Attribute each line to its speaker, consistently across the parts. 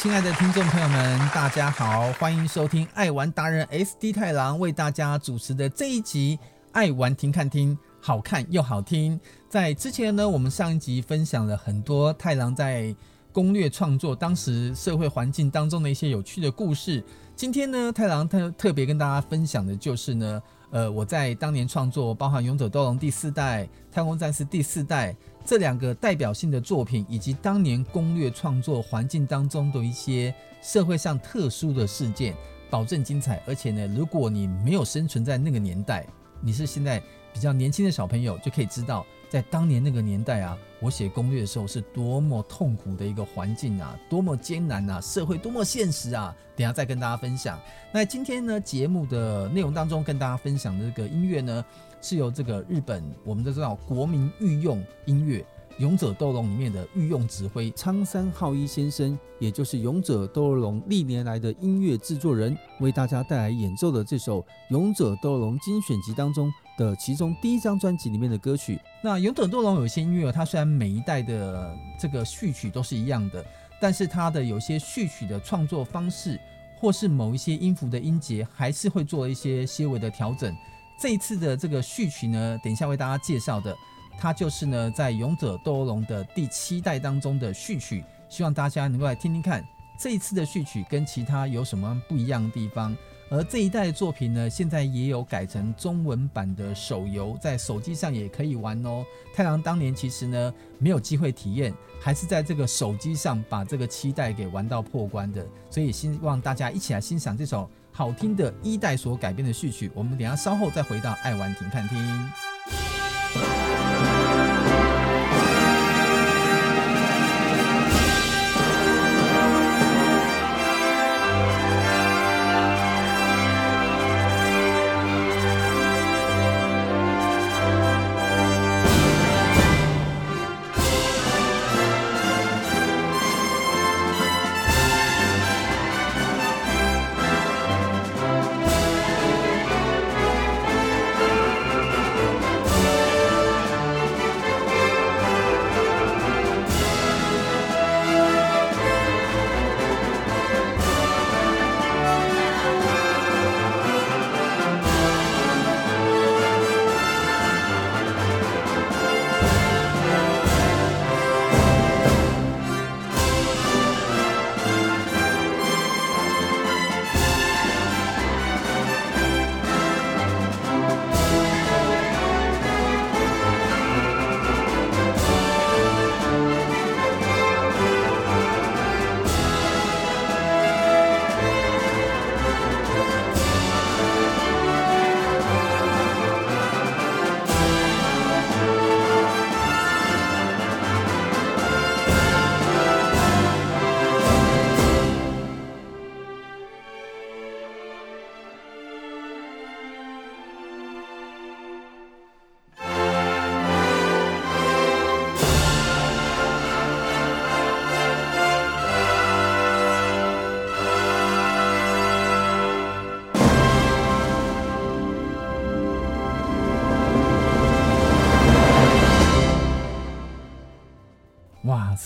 Speaker 1: 亲爱的听众朋友们，大家好，欢迎收听爱玩达人 SD 太郎为大家主持的这一集《爱玩听看听》，好看又好听。在之前呢，我们上一集分享了很多太郎在攻略创作当时社会环境当中的一些有趣的故事。今天呢，太郎特特别跟大家分享的就是呢，呃，我在当年创作，包含《勇者斗龙》第四代、《太空战士》第四代这两个代表性的作品，以及当年攻略创作环境当中的一些社会上特殊的事件，保证精彩。而且呢，如果你没有生存在那个年代，你是现在比较年轻的小朋友，就可以知道。在当年那个年代啊，我写攻略的时候是多么痛苦的一个环境啊，多么艰难啊，社会多么现实啊！等下再跟大家分享。那今天呢，节目的内容当中跟大家分享的这个音乐呢，是由这个日本我们都知道国民御用音乐《勇者斗龙》里面的御用指挥苍山浩一先生，也就是《勇者斗龙》历年来的音乐制作人，为大家带来演奏的这首《勇者斗龙精选集》当中。的其中第一张专辑里面的歌曲，那《勇者斗龙》有些音乐，它虽然每一代的这个序曲都是一样的，但是它的有些序曲的创作方式，或是某一些音符的音节，还是会做一些些微的调整。这一次的这个序曲呢，等一下为大家介绍的，它就是呢在《勇者斗龙》的第七代当中的序曲，希望大家能够来听听看，这一次的序曲跟其他有什么不一样的地方。而这一代的作品呢，现在也有改成中文版的手游，在手机上也可以玩哦。太郎当年其实呢没有机会体验，还是在这个手机上把这个七代给玩到破关的，所以希望大家一起来欣赏这首好听的一代所改编的序曲。我们等下稍后再回到爱玩听看听。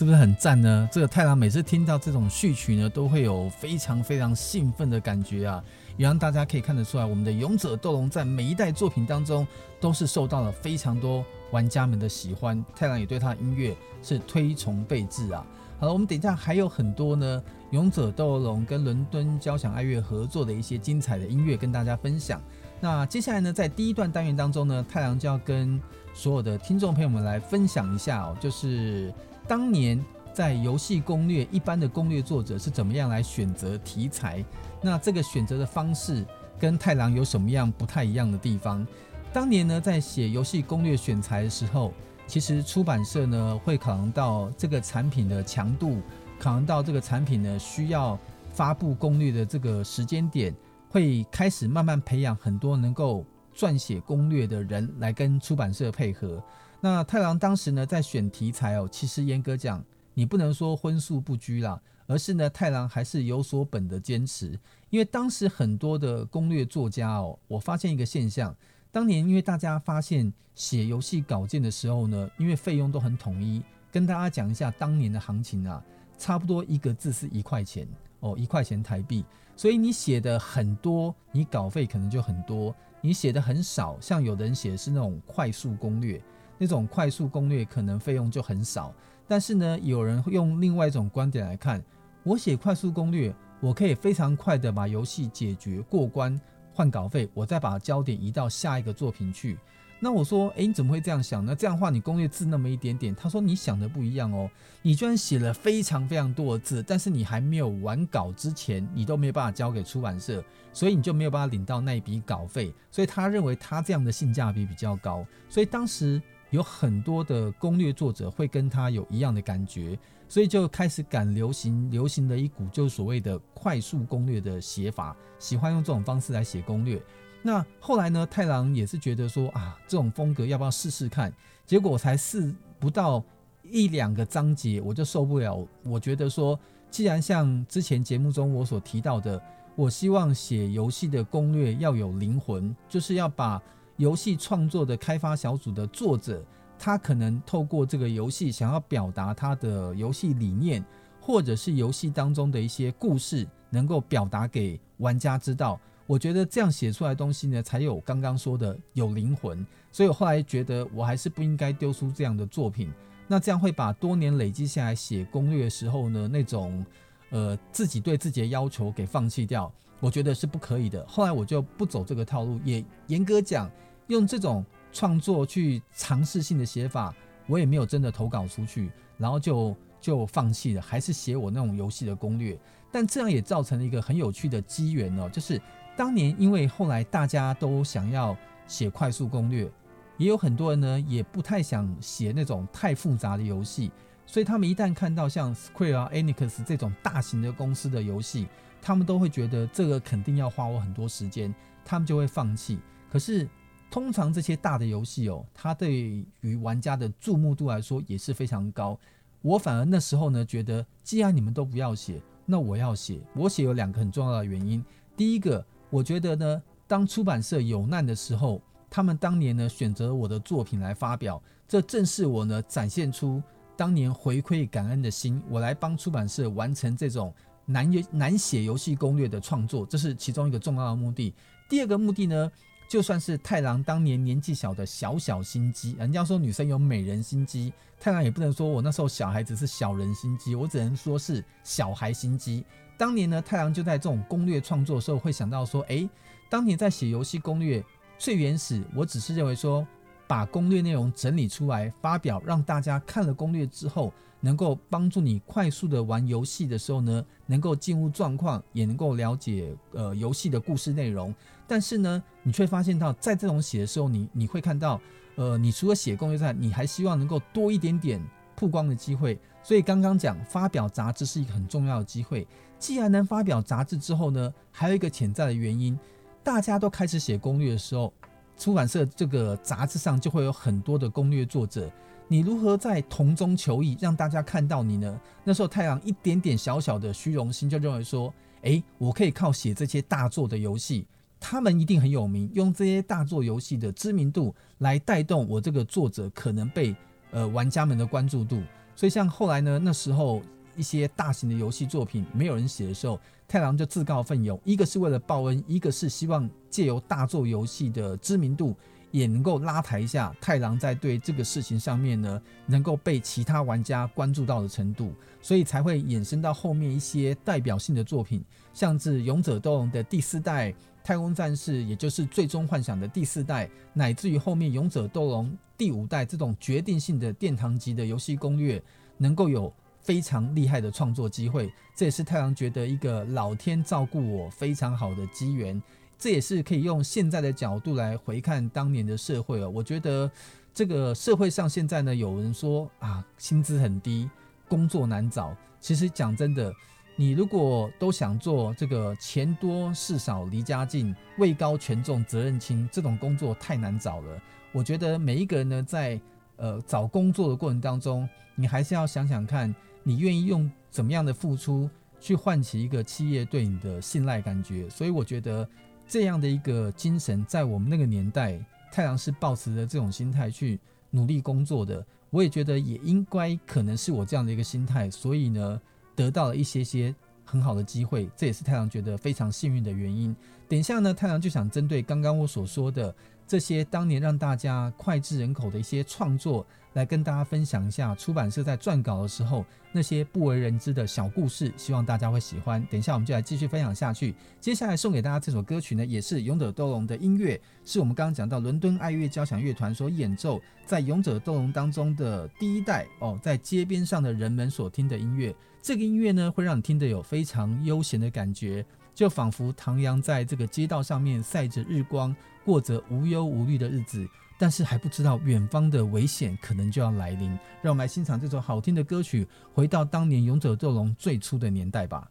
Speaker 1: 是不是很赞呢？这个太郎每次听到这种序曲呢，都会有非常非常兴奋的感觉啊！也让大家可以看得出来，我们的《勇者斗龙》在每一代作品当中都是受到了非常多玩家们的喜欢。太郎也对他的音乐是推崇备至啊！好了，我们等一下还有很多呢，《勇者斗龙》跟伦敦交响爱乐合作的一些精彩的音乐跟大家分享。那接下来呢，在第一段单元当中呢，太郎就要跟所有的听众朋友们来分享一下哦，就是。当年在游戏攻略，一般的攻略作者是怎么样来选择题材？那这个选择的方式跟太郎有什么样不太一样的地方？当年呢，在写游戏攻略选材的时候，其实出版社呢会考量到这个产品的强度，考量到这个产品呢需要发布攻略的这个时间点，会开始慢慢培养很多能够撰写攻略的人来跟出版社配合。那太郎当时呢，在选题材哦，其实严格讲，你不能说荤素不拘啦，而是呢，太郎还是有所本的坚持。因为当时很多的攻略作家哦，我发现一个现象，当年因为大家发现写游戏稿件的时候呢，因为费用都很统一，跟大家讲一下当年的行情啊，差不多一个字是一块钱哦，一块钱台币。所以你写的很多，你稿费可能就很多；你写的很少，像有的人写的是那种快速攻略，那种快速攻略可能费用就很少。但是呢，有人用另外一种观点来看，我写快速攻略，我可以非常快的把游戏解决过关，换稿费，我再把焦点移到下一个作品去。那我说，诶，你怎么会这样想呢？这样的话，你攻略字那么一点点。他说，你想的不一样哦，你居然写了非常非常多的字，但是你还没有完稿之前，你都没有办法交给出版社，所以你就没有办法领到那一笔稿费。所以他认为他这样的性价比比较高。所以当时有很多的攻略作者会跟他有一样的感觉，所以就开始赶流行，流行的一股就所谓的快速攻略的写法，喜欢用这种方式来写攻略。那后来呢？太郎也是觉得说啊，这种风格要不要试试看？结果才试不到一两个章节，我就受不了。我觉得说，既然像之前节目中我所提到的，我希望写游戏的攻略要有灵魂，就是要把游戏创作的开发小组的作者，他可能透过这个游戏想要表达他的游戏理念，或者是游戏当中的一些故事，能够表达给玩家知道。我觉得这样写出来东西呢，才有刚刚说的有灵魂。所以我后来觉得，我还是不应该丢出这样的作品。那这样会把多年累积下来写攻略的时候呢，那种呃自己对自己的要求给放弃掉，我觉得是不可以的。后来我就不走这个套路，也严格讲，用这种创作去尝试性的写法，我也没有真的投稿出去，然后就就放弃了，还是写我那种游戏的攻略。但这样也造成了一个很有趣的机缘哦，就是。当年因为后来大家都想要写快速攻略，也有很多人呢也不太想写那种太复杂的游戏，所以他们一旦看到像 Square 啊 Enix 这种大型的公司的游戏，他们都会觉得这个肯定要花我很多时间，他们就会放弃。可是通常这些大的游戏哦，它对于玩家的注目度来说也是非常高。我反而那时候呢觉得，既然你们都不要写，那我要写。我写有两个很重要的原因，第一个。我觉得呢，当出版社有难的时候，他们当年呢选择我的作品来发表，这正是我呢展现出当年回馈感恩的心，我来帮出版社完成这种难难写游戏攻略的创作，这是其中一个重要的目的。第二个目的呢，就算是太郎当年年纪小的小小心机，人家说女生有美人心机，太郎也不能说我那时候小孩子是小人心机，我只能说是小孩心机。当年呢，太郎就在这种攻略创作的时候，会想到说，诶，当年在写游戏攻略最原始，我只是认为说，把攻略内容整理出来发表，让大家看了攻略之后，能够帮助你快速的玩游戏的时候呢，能够进入状况，也能够了解呃游戏的故事内容。但是呢，你却发现到在这种写的时候，你你会看到，呃，你除了写攻略之外，你还希望能够多一点点曝光的机会。所以刚刚讲发表杂志是一个很重要的机会。既然能发表杂志之后呢，还有一个潜在的原因，大家都开始写攻略的时候，出版社这个杂志上就会有很多的攻略作者。你如何在同中求异，让大家看到你呢？那时候太阳一点点小小的虚荣心就认为说，诶，我可以靠写这些大作的游戏，他们一定很有名，用这些大作游戏的知名度来带动我这个作者可能被呃玩家们的关注度。所以像后来呢，那时候。一些大型的游戏作品没有人写的时候，太郎就自告奋勇，一个是为了报恩，一个是希望借由大作游戏的知名度，也能够拉抬一下太郎在对这个事情上面呢，能够被其他玩家关注到的程度，所以才会衍生到后面一些代表性的作品，像是《勇者斗龙》的第四代，《太空战士》也就是《最终幻想》的第四代，乃至于后面《勇者斗龙》第五代这种决定性的殿堂级的游戏攻略，能够有。非常厉害的创作机会，这也是太阳觉得一个老天照顾我非常好的机缘。这也是可以用现在的角度来回看当年的社会哦。我觉得这个社会上现在呢，有人说啊，薪资很低，工作难找。其实讲真的，你如果都想做这个钱多事少离家近、位高权重责任轻这种工作，太难找了。我觉得每一个人呢，在呃找工作的过程当中，你还是要想想看。你愿意用怎么样的付出去唤起一个企业对你的信赖感觉？所以我觉得这样的一个精神，在我们那个年代，太阳是抱持着这种心态去努力工作的。我也觉得也应该可能是我这样的一个心态，所以呢，得到了一些些很好的机会，这也是太阳觉得非常幸运的原因。等一下呢，太阳就想针对刚刚我所说的这些当年让大家脍炙人口的一些创作，来跟大家分享一下出版社在撰稿的时候那些不为人知的小故事，希望大家会喜欢。等一下我们就来继续分享下去。接下来送给大家这首歌曲呢，也是勇者斗龙的音乐，是我们刚刚讲到伦敦爱乐交响乐团所演奏在勇者斗龙当中的第一代哦，在街边上的人们所听的音乐。这个音乐呢，会让你听得有非常悠闲的感觉。就仿佛唐阳在这个街道上面晒着日光，过着无忧无虑的日子，但是还不知道远方的危险可能就要来临。让我们来欣赏这首好听的歌曲，回到当年勇者斗龙最初的年代吧。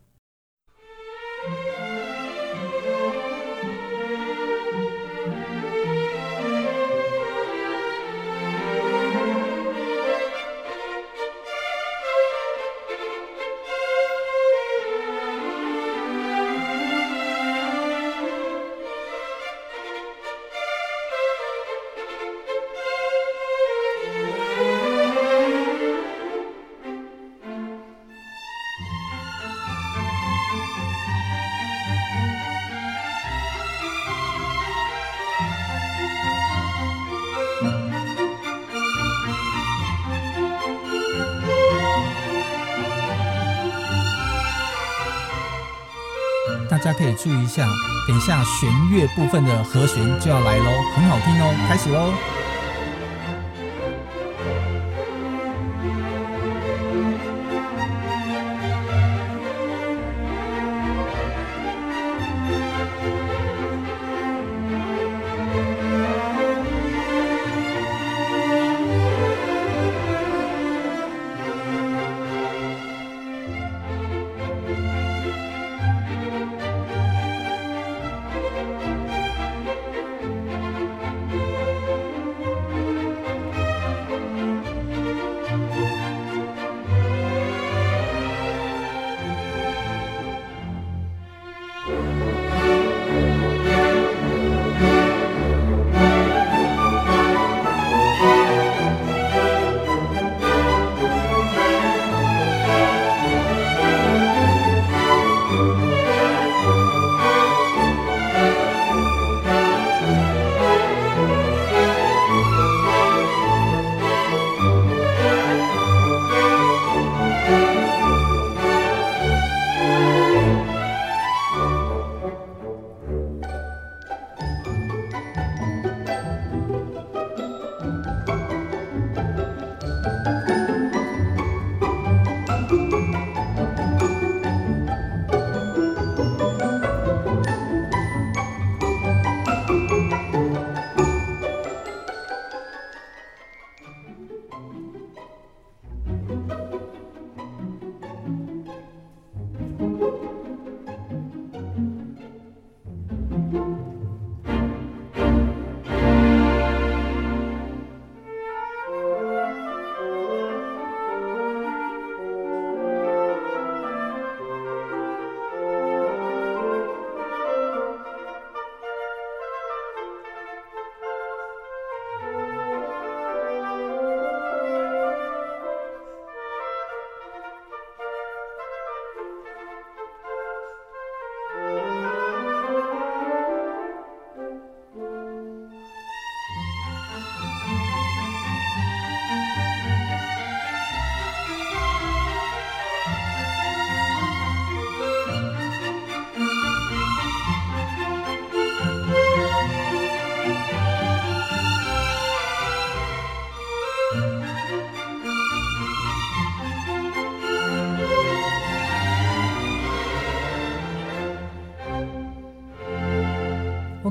Speaker 1: 可以注意一下，等一下弦乐部分的和弦就要来喽，很好听哦，开始喽。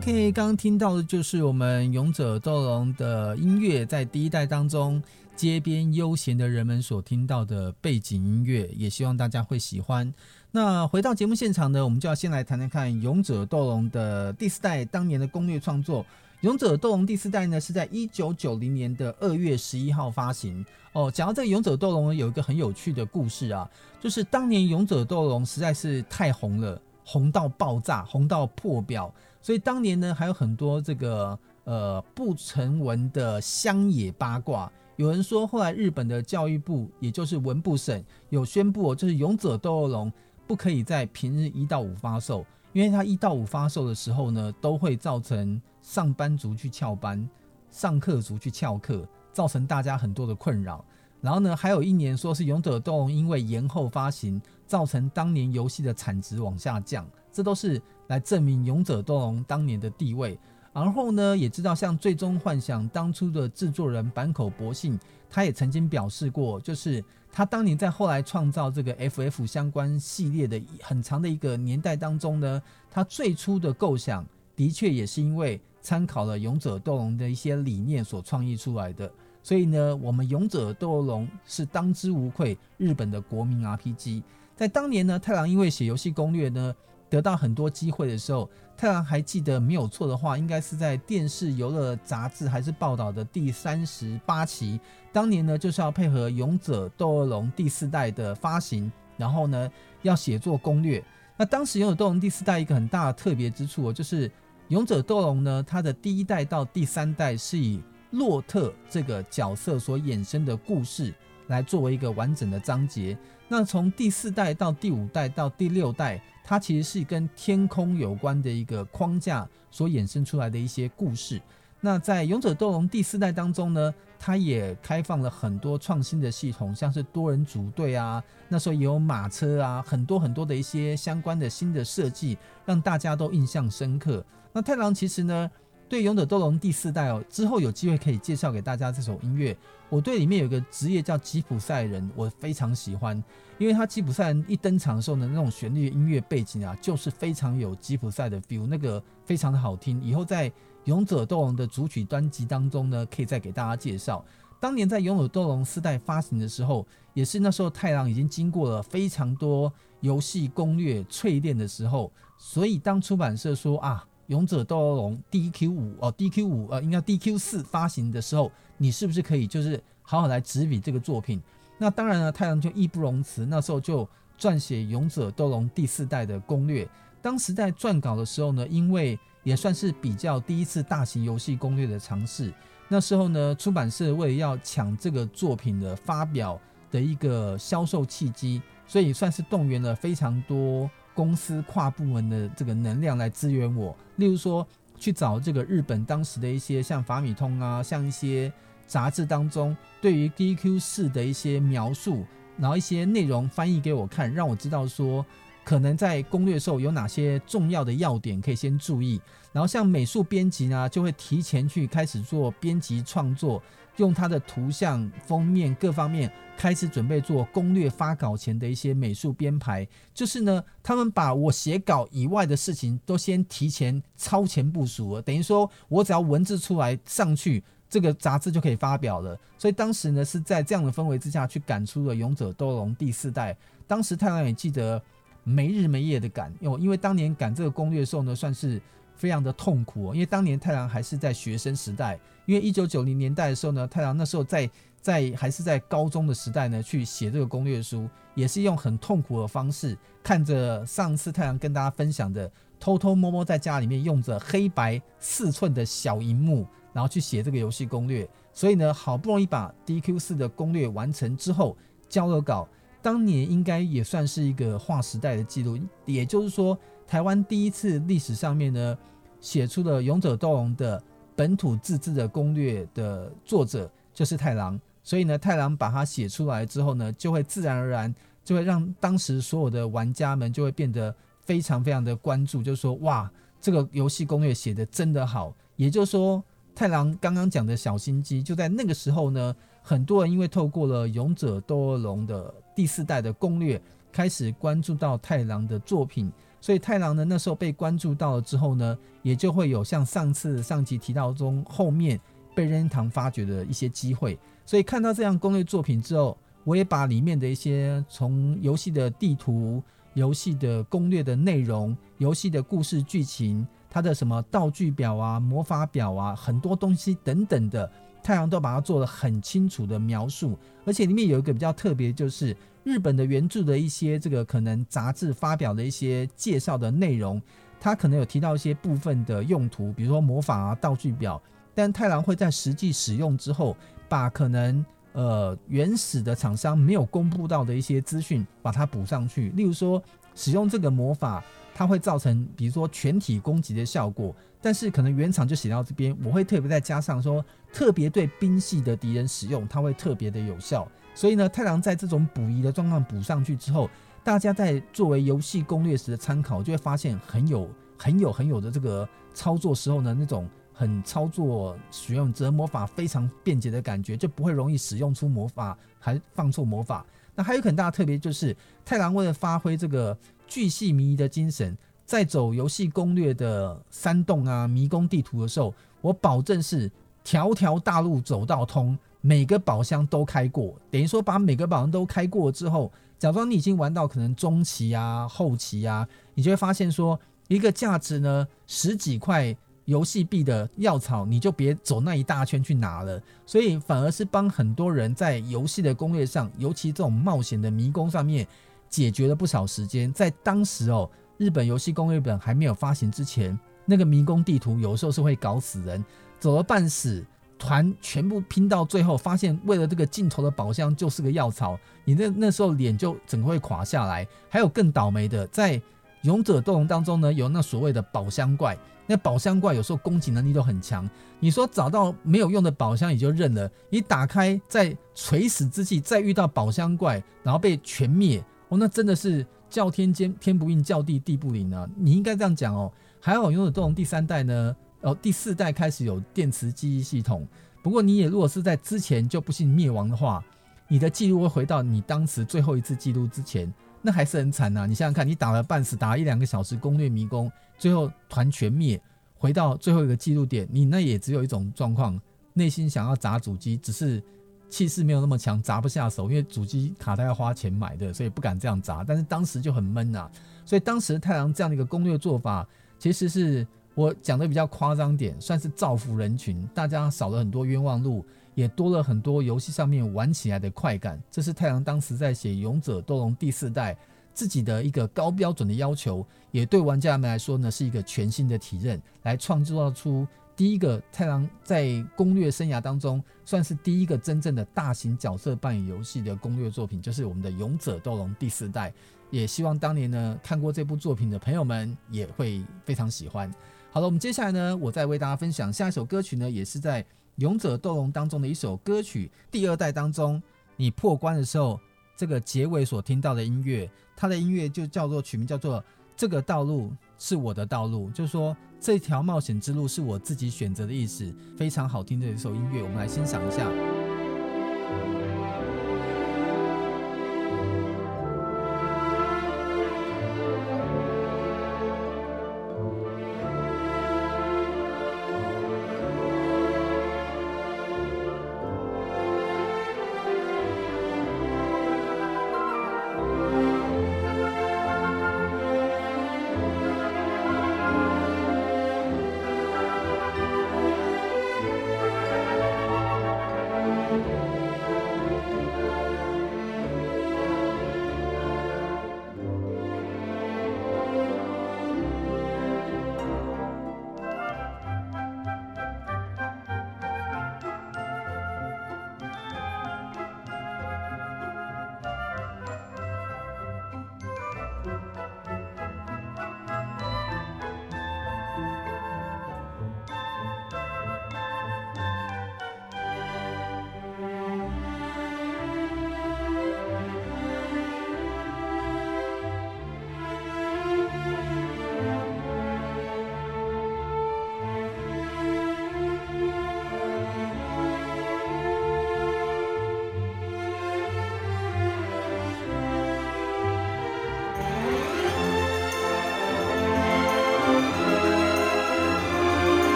Speaker 1: OK，刚刚听到的就是我们勇者斗龙的音乐，在第一代当中，街边悠闲的人们所听到的背景音乐，也希望大家会喜欢。那回到节目现场呢，我们就要先来谈谈看勇者斗龙的第四代当年的攻略创作。勇者斗龙第四代呢，是在一九九零年的二月十一号发行。哦，讲到这个勇者斗龙，有一个很有趣的故事啊，就是当年勇者斗龙实在是太红了，红到爆炸，红到破表。所以当年呢，还有很多这个呃不成文的乡野八卦，有人说，后来日本的教育部，也就是文部省，有宣布，就是勇者斗恶龙不可以在平日一到五发售，因为它一到五发售的时候呢，都会造成上班族去翘班，上课族去翘课，造成大家很多的困扰。然后呢，还有一年说是勇者斗龙因为延后发行，造成当年游戏的产值往下降，这都是来证明勇者斗龙当年的地位。然后呢，也知道像《最终幻想》当初的制作人坂口博信，他也曾经表示过，就是他当年在后来创造这个 FF 相关系列的很长的一个年代当中呢，他最初的构想的确也是因为参考了《勇者斗龙》的一些理念所创意出来的。所以呢，我们《勇者斗龙》是当之无愧日本的国民 RPG。在当年呢，太郎因为写游戏攻略呢。得到很多机会的时候，太郎还记得没有错的话，应该是在电视游乐杂志还是报道的第三十八期。当年呢，就是要配合《勇者斗恶龙》第四代的发行，然后呢要写作攻略。那当时《勇者斗龙》第四代一个很大的特别之处，就是《勇者斗龙》呢，它的第一代到第三代是以洛特这个角色所衍生的故事来作为一个完整的章节。那从第四代到第五代到第六代。它其实是跟天空有关的一个框架所衍生出来的一些故事。那在《勇者斗龙》第四代当中呢，它也开放了很多创新的系统，像是多人组队啊，那时候也有马车啊，很多很多的一些相关的新的设计，让大家都印象深刻。那太郎其实呢，对《勇者斗龙》第四代哦，之后有机会可以介绍给大家这首音乐。我对里面有个职业叫吉普赛人，我非常喜欢，因为他吉普赛人一登场的时候呢，那种旋律音乐背景啊，就是非常有吉普赛的 feel，那个非常的好听。以后在《勇者斗龙》的主曲专辑当中呢，可以再给大家介绍。当年在《勇者斗龙》四代发行的时候，也是那时候太郎已经经过了非常多游戏攻略淬炼的时候，所以当出版社说啊。勇者斗龙 DQ 五哦，DQ 五呃，应该 DQ 四发行的时候，你是不是可以就是好好来执笔这个作品？那当然了，太阳就义不容辞，那时候就撰写勇者斗龙第四代的攻略。当时在撰稿的时候呢，因为也算是比较第一次大型游戏攻略的尝试，那时候呢，出版社为了要抢这个作品的发表的一个销售契机，所以算是动员了非常多。公司跨部门的这个能量来支援我，例如说去找这个日本当时的一些像法米通啊，像一些杂志当中对于 DQ 四的一些描述，然后一些内容翻译给我看，让我知道说可能在攻略的时候有哪些重要的要点可以先注意。然后像美术编辑呢，就会提前去开始做编辑创作。用它的图像、封面各方面开始准备做攻略发稿前的一些美术编排，就是呢，他们把我写稿以外的事情都先提前超前部署了，等于说我只要文字出来上去，这个杂志就可以发表了。所以当时呢是在这样的氛围之下去赶出了《勇者斗龙》第四代。当时太郎也记得没日没夜的赶，因为因为当年赶这个攻略的时候呢，算是。非常的痛苦，因为当年太郎还是在学生时代，因为一九九零年代的时候呢，太郎那时候在在还是在高中的时代呢，去写这个攻略书，也是用很痛苦的方式，看着上次太郎跟大家分享的，偷偷摸摸在家里面用着黑白四寸的小荧幕，然后去写这个游戏攻略，所以呢，好不容易把 DQ 四的攻略完成之后交了稿，当年应该也算是一个划时代的记录，也就是说。台湾第一次历史上面呢，写出了《勇者斗龙》的本土自制的攻略的作者就是太郎，所以呢，太郎把它写出来之后呢，就会自然而然就会让当时所有的玩家们就会变得非常非常的关注，就是说哇，这个游戏攻略写得真的好。也就是说，太郎刚刚讲的小心机，就在那个时候呢，很多人因为透过了《勇者斗恶龙》的第四代的攻略，开始关注到太郎的作品。所以太郎呢，那时候被关注到了之后呢，也就会有像上次上集提到中后面被任天堂发掘的一些机会。所以看到这样攻略作品之后，我也把里面的一些从游戏的地图、游戏的攻略的内容、游戏的故事剧情、它的什么道具表啊、魔法表啊、很多东西等等的，太郎都把它做了很清楚的描述。而且里面有一个比较特别，就是。日本的原著的一些这个可能杂志发表的一些介绍的内容，它可能有提到一些部分的用途，比如说魔法啊、道具表，但太郎会在实际使用之后，把可能呃原始的厂商没有公布到的一些资讯，把它补上去。例如说，使用这个魔法，它会造成比如说全体攻击的效果，但是可能原厂就写到这边，我会特别再加上说，特别对兵系的敌人使用，它会特别的有效。所以呢，太郎在这种补遗的状况补上去之后，大家在作为游戏攻略时的参考，就会发现很有、很有、很有的这个操作时候呢，那种。很操作使用折魔法非常便捷的感觉，就不会容易使用出魔法还放错魔法。那还有很大的特别就是，太郎为了发挥这个巨细靡遗的精神，在走游戏攻略的山洞啊、迷宫地图的时候，我保证是条条大路走到通，每个宝箱都开过。等于说把每个宝箱都开过之后，假装你已经玩到可能中期啊、后期啊，你就会发现说，一个价值呢十几块。游戏币的药草，你就别走那一大圈去拿了，所以反而是帮很多人在游戏的攻略上，尤其这种冒险的迷宫上面，解决了不少时间。在当时哦，日本游戏攻略本还没有发行之前，那个迷宫地图有时候是会搞死人，走了半死，团全部拼到最后，发现为了这个尽头的宝箱就是个药草，你那那时候脸就整个会垮下来。还有更倒霉的，在勇者斗龙当中呢，有那所谓的宝箱怪。那宝箱怪有时候攻击能力都很强，你说找到没有用的宝箱也就认了，你打开在垂死之际再遇到宝箱怪，然后被全灭，哦，那真的是叫天天天不应，叫地地不灵啊！你应该这样讲哦。还好拥有斗龙第三代呢，哦，第四代开始有电磁记忆系统，不过你也如果是在之前就不幸灭亡的话，你的记录会回到你当时最后一次记录之前。那还是很惨呐、你想想看，你打了半死，打了一两个小时攻略迷宫，最后团全灭，回到最后一个记录点，你那也只有一种状况，内心想要砸主机，只是气势没有那么强，砸不下手，因为主机卡带要花钱买的，所以不敢这样砸。但是当时就很闷、啊，所以当时太阳这样的一个攻略做法，其实是我讲的比较夸张点，算是造福人群，大家少了很多冤枉路。也多了很多游戏上面玩起来的快感，这是太阳当时在写《勇者斗龙》第四代自己的一个高标准的要求，也对玩家们来说呢是一个全新的体验，来创造出第一个太郎在攻略生涯当中算是第一个真正的大型角色扮演游戏的攻略作品，就是我们的《勇者斗龙》第四代。也希望当年呢看过这部作品的朋友们也会非常喜欢。好了，我们接下来呢，我再为大家分享下一首歌曲呢，也是在。勇者斗龙当中的一首歌曲，第二代当中，你破关的时候，这个结尾所听到的音乐，它的音乐就叫做曲名叫做“这个道路是我的道路”，就是说这条冒险之路是我自己选择的意思，非常好听的一首音乐，我们来欣赏一下。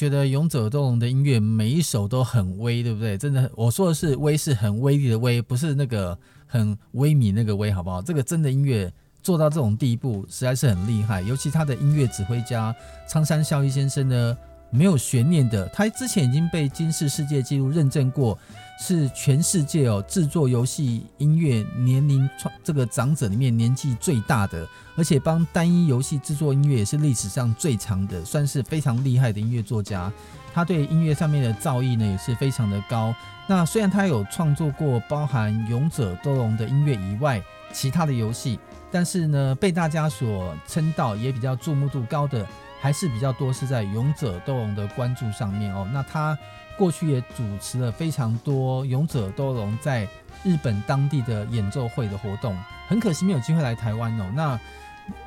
Speaker 1: 觉得勇者斗龙的音乐每一首都很威，对不对？真的，我说的是威是很威力的威，不是那个很微米那个威，好不好？这个真的音乐做到这种地步，实在是很厉害。尤其他的音乐指挥家苍山孝一先生呢，没有悬念的，他之前已经被金氏世界纪录认证过。是全世界哦制作游戏音乐年龄创这个长者里面年纪最大的，而且帮单一游戏制作音乐也是历史上最长的，算是非常厉害的音乐作家。他对音乐上面的造诣呢也是非常的高。那虽然他有创作过包含《勇者斗龙》的音乐以外其他的游戏，但是呢被大家所称道也比较注目度高的，还是比较多是在《勇者斗龙》的关注上面哦。那他。过去也主持了非常多《勇者斗龙》在日本当地的演奏会的活动，很可惜没有机会来台湾哦。那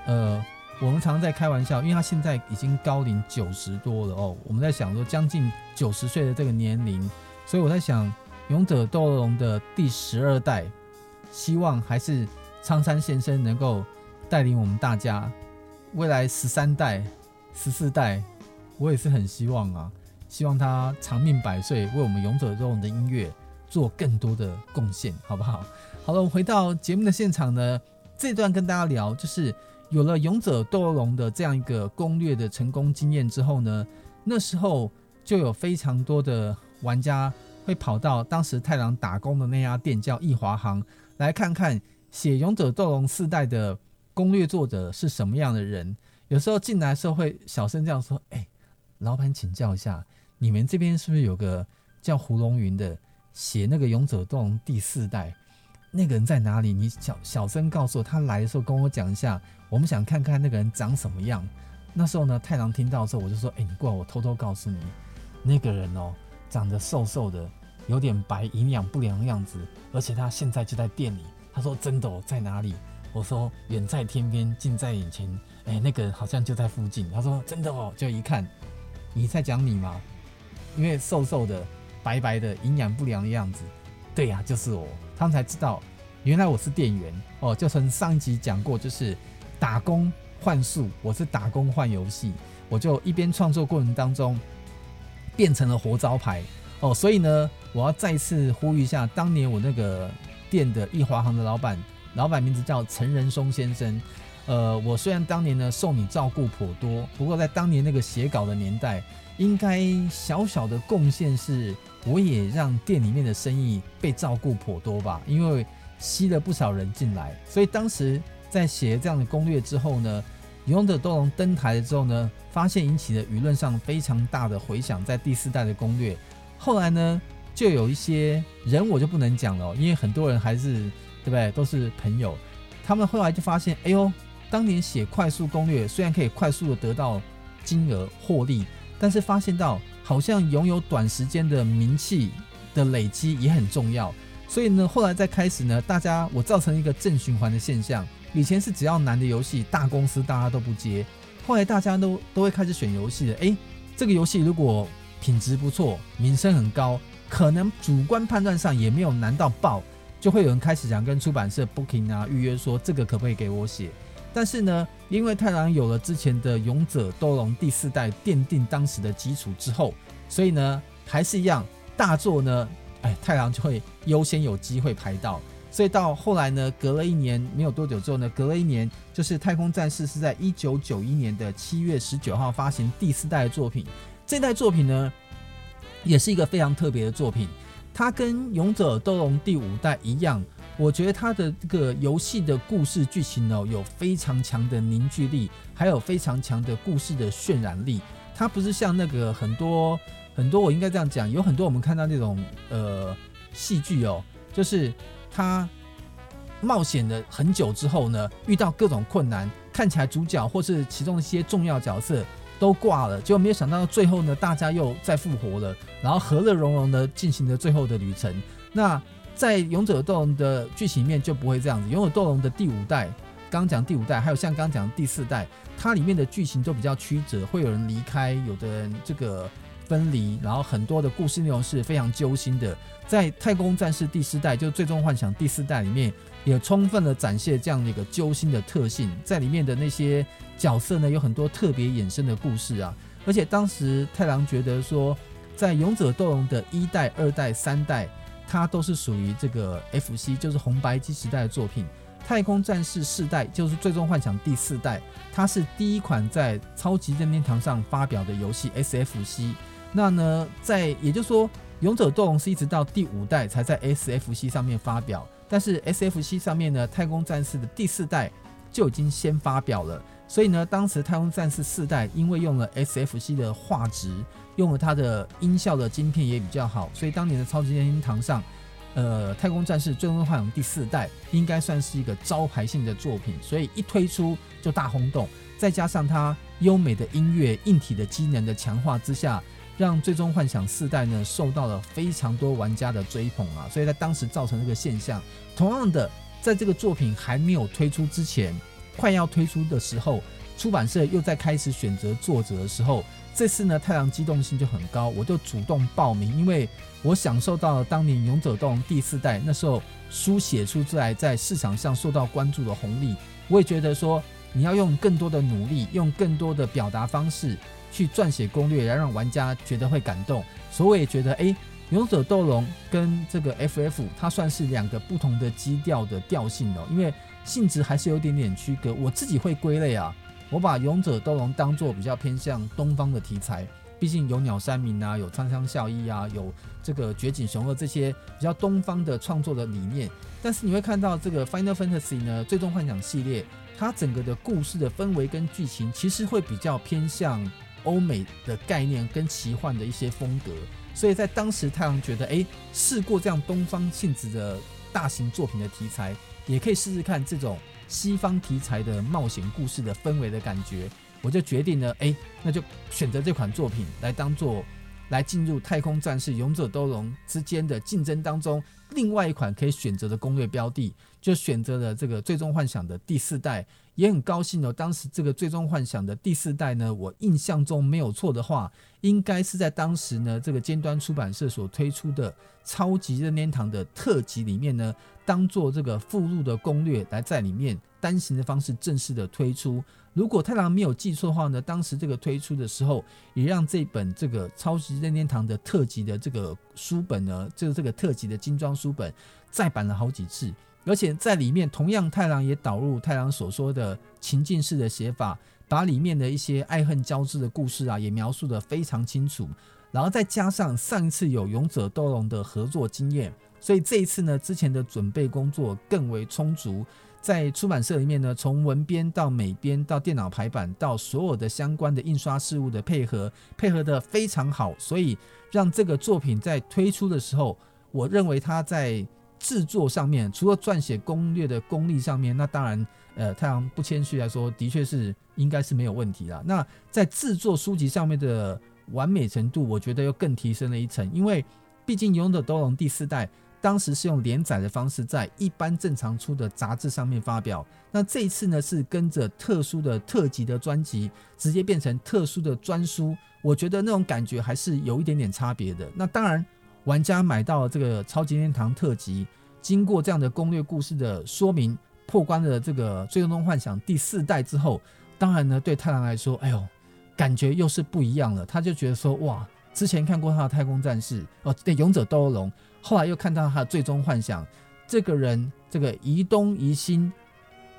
Speaker 1: 呃，我们常常在开玩笑，因为他现在已经高龄九十多了哦。我们在想说，将近九十岁的这个年龄，所以我在想，《勇者斗龙》的第十二代，希望还是苍山先生能够带领我们大家。未来十三代、十四代，我也是很希望啊。希望他长命百岁，为我们勇者斗龙的音乐做更多的贡献，好不好？好了，我们回到节目的现场呢，这段跟大家聊，就是有了勇者斗龙的这样一个攻略的成功经验之后呢，那时候就有非常多的玩家会跑到当时太郎打工的那家店，叫易华行，来看看写勇者斗龙四代的攻略作者是什么样的人。有时候进来的时候会小声这样说：“哎，老板，请教一下。”你们这边是不是有个叫胡龙云的写那个《勇者斗龙》第四代？那个人在哪里？你小小声告诉我，他来的时候跟我讲一下。我们想看看那个人长什么样。那时候呢，太郎听到的时候，我就说：“哎、你过来，我偷偷告诉你，那个人哦，长得瘦瘦的，有点白，营养不良的样子，而且他现在就在店里。”他说：“真的哦，在哪里？”我说：“远在天边，近在眼前。”哎，那个好像就在附近。他说：“真的哦。”就一看，你在讲你吗？因为瘦瘦的、白白的、营养不良的样子，对呀、就是我。他们才知道，原来我是店员哦。就从上一集讲过，就是打工换宿，我是打工换游戏。我就一边创作过程当中，变成了活招牌哦。所以呢，我要再次呼吁一下，当年我那个店的易华行的老板，老板名字叫陈仁松先生。呃，我虽然当年呢受你照顾颇多，不过在当年那个写稿的年代。应该小小的贡献是，我也让店里面的生意被照顾颇多吧，因为吸了不少人进来。所以当时在写这样的攻略之后呢，勇者斗龙登台了之后呢，发现引起了舆论上非常大的回响。在第四代的攻略，后来呢，就有一些人我就不能讲了，因为很多人还是对不对，都是朋友。他们后来就发现，哎呦，当年写快速攻略虽然可以快速的得到金额获利。但是发现到，好像拥有短时间的名气的累积也很重要，所以呢，后来再开始呢，大家我造成一个正循环的现象。以前是只要难的游戏，大公司大家都不接，后来大家都都会开始选游戏了。诶，这个游戏如果品质不错，名声很高，可能主观判断上也没有难到爆，就会有人开始想跟出版社 booking 啊预约说这个可不可以给我写。但是呢，因为太郎有了之前的《勇者斗龙》第四代奠定当时的基础之后，所以呢，还是一样大作呢，哎，太郎就会优先有机会拍到。所以到后来呢，隔了一年没有多久之后呢，隔了一年，就是《太空战士》是在一九九一年的七月十九号发行第四代的作品。这代作品呢，也是一个非常特别的作品，它跟《勇者斗龙》第五代一样。我觉得它的这个游戏的故事剧情呢，有非常强的凝聚力，还有非常强的故事的渲染力。它不是像那个很多很多，我应该这样讲，有很多我们看到那种呃戏剧哦，就是他冒险了很久之后呢，遇到各种困难，看起来主角或是其中一些重要角色都挂了，结果没有想到最后呢，大家又再复活了，然后和乐融融的进行了最后的旅程。那在《勇者斗龙》的剧情里面就不会这样子，《勇者斗龙》的第五代，刚讲第五代，还有像刚讲第四代，它里面的剧情都比较曲折，会有人离开，有的人这个分离，然后很多的故事内容是非常揪心的。在《太空战士》第四代，就《最终幻想》第四代里面，也充分的展现这样的一个揪心的特性，在里面的那些角色呢，有很多特别衍生的故事啊。而且当时太郎觉得说，在《勇者斗龙》的一代、二代、三代，它都是属于这个 FC，就是红白机时代的作品。《太空战士》四代就是《最终幻想》第四代，它是第一款在超级任天堂上发表的游戏 SFC。那呢，在也就是说，《勇者斗龙》是一直到第五代才在 SFC 上面发表，但是 SFC 上面呢，《太空战士》的第四代就已经先发表了。所以呢，当时《太空战士》四代因为用了 SFC 的画质，用了它的音效的晶片也比较好，所以当年的超级任天堂上。呃，太空战士最终幻想第四代应该算是一个招牌性的作品，所以一推出就大轰动。再加上它优美的音乐、硬体的机能的强化之下，让最终幻想四代呢受到了非常多玩家的追捧啊。所以在当时造成这个现象。同样的，在这个作品还没有推出之前，快要推出的时候，出版社又在开始选择作者的时候。这次呢，太郎机动性就很高，我就主动报名，因为我享受到了当年《勇者斗龙》第四代那时候书写出来在市场上受到关注的红利。我也觉得说，你要用更多的努力，用更多的表达方式去撰写攻略，来让玩家觉得会感动。所以我也觉得，哎，《勇者斗龙》跟这个 FF 它算是两个不同的基调的调性哦，因为性质还是有点点区隔。我自己会归类啊。我把《勇者斗龙》当做比较偏向东方的题材，毕竟有鸟山明啊，有苍香孝一啊，有这个绝景雄二这些比较东方的创作的理念。但是你会看到这个《Final Fantasy》呢，《最终幻想》系列，它整个的故事的氛围跟剧情其实会比较偏向欧美的概念跟奇幻的一些风格。所以在当时，太阳觉得，哎，试过这样东方性质的大型作品的题材，也可以试试看这种。西方题材的冒险故事的氛围的感觉，我就决定了，哎、那就选择这款作品来当做来进入太空战士勇者斗龙之间的竞争当中，另外一款可以选择的攻略标的，就选择了这个最终幻想的第四代。也很高兴哦，当时这个最终幻想的第四代呢，我印象中没有错的话，应该是在当时呢这个尖端出版社所推出的超级任天堂的特辑里面呢，当做这个附录的攻略来在里面单行的方式正式的推出。如果太郎没有记错的话呢，当时这个推出的时候，也让这本这个超级任天堂的特辑的这个书本呢，就是这个特辑的精装书本再版了好几次。而且在里面，同样太郎也导入太郎所说的情境式的写法，把里面的一些爱恨交织的故事啊，也描述得非常清楚。然后再加上上一次有勇者斗龙的合作经验，所以这一次呢，之前的准备工作更为充足。在出版社里面呢，从文编到美编到电脑排版到所有的相关的印刷事务的配合，配合得非常好，所以让这个作品在推出的时候，我认为它在。制作上面，除了撰写攻略的功力上面，那当然，呃，太阳不谦虚来说，的确是应该是没有问题啦。那在制作书籍上面的完美程度，我觉得又更提升了一层，因为毕竟《勇者斗龙》第四代当时是用连载的方式在一般正常出的杂志上面发表，那这一次呢是跟着特殊的特辑的专辑，直接变成特殊的专书，我觉得那种感觉还是有一点点差别的。那当然。玩家买到这个超级天堂特辑，经过这样的攻略故事的说明，破关了这个最终幻想第四代之后，当然呢，对太郎来说，哎呦，感觉又是不一样了。他就觉得说，哇，之前看过他的太空战士，哦，对，勇者斗龙，后来又看到他的最终幻想，这个人，这个疑东疑西，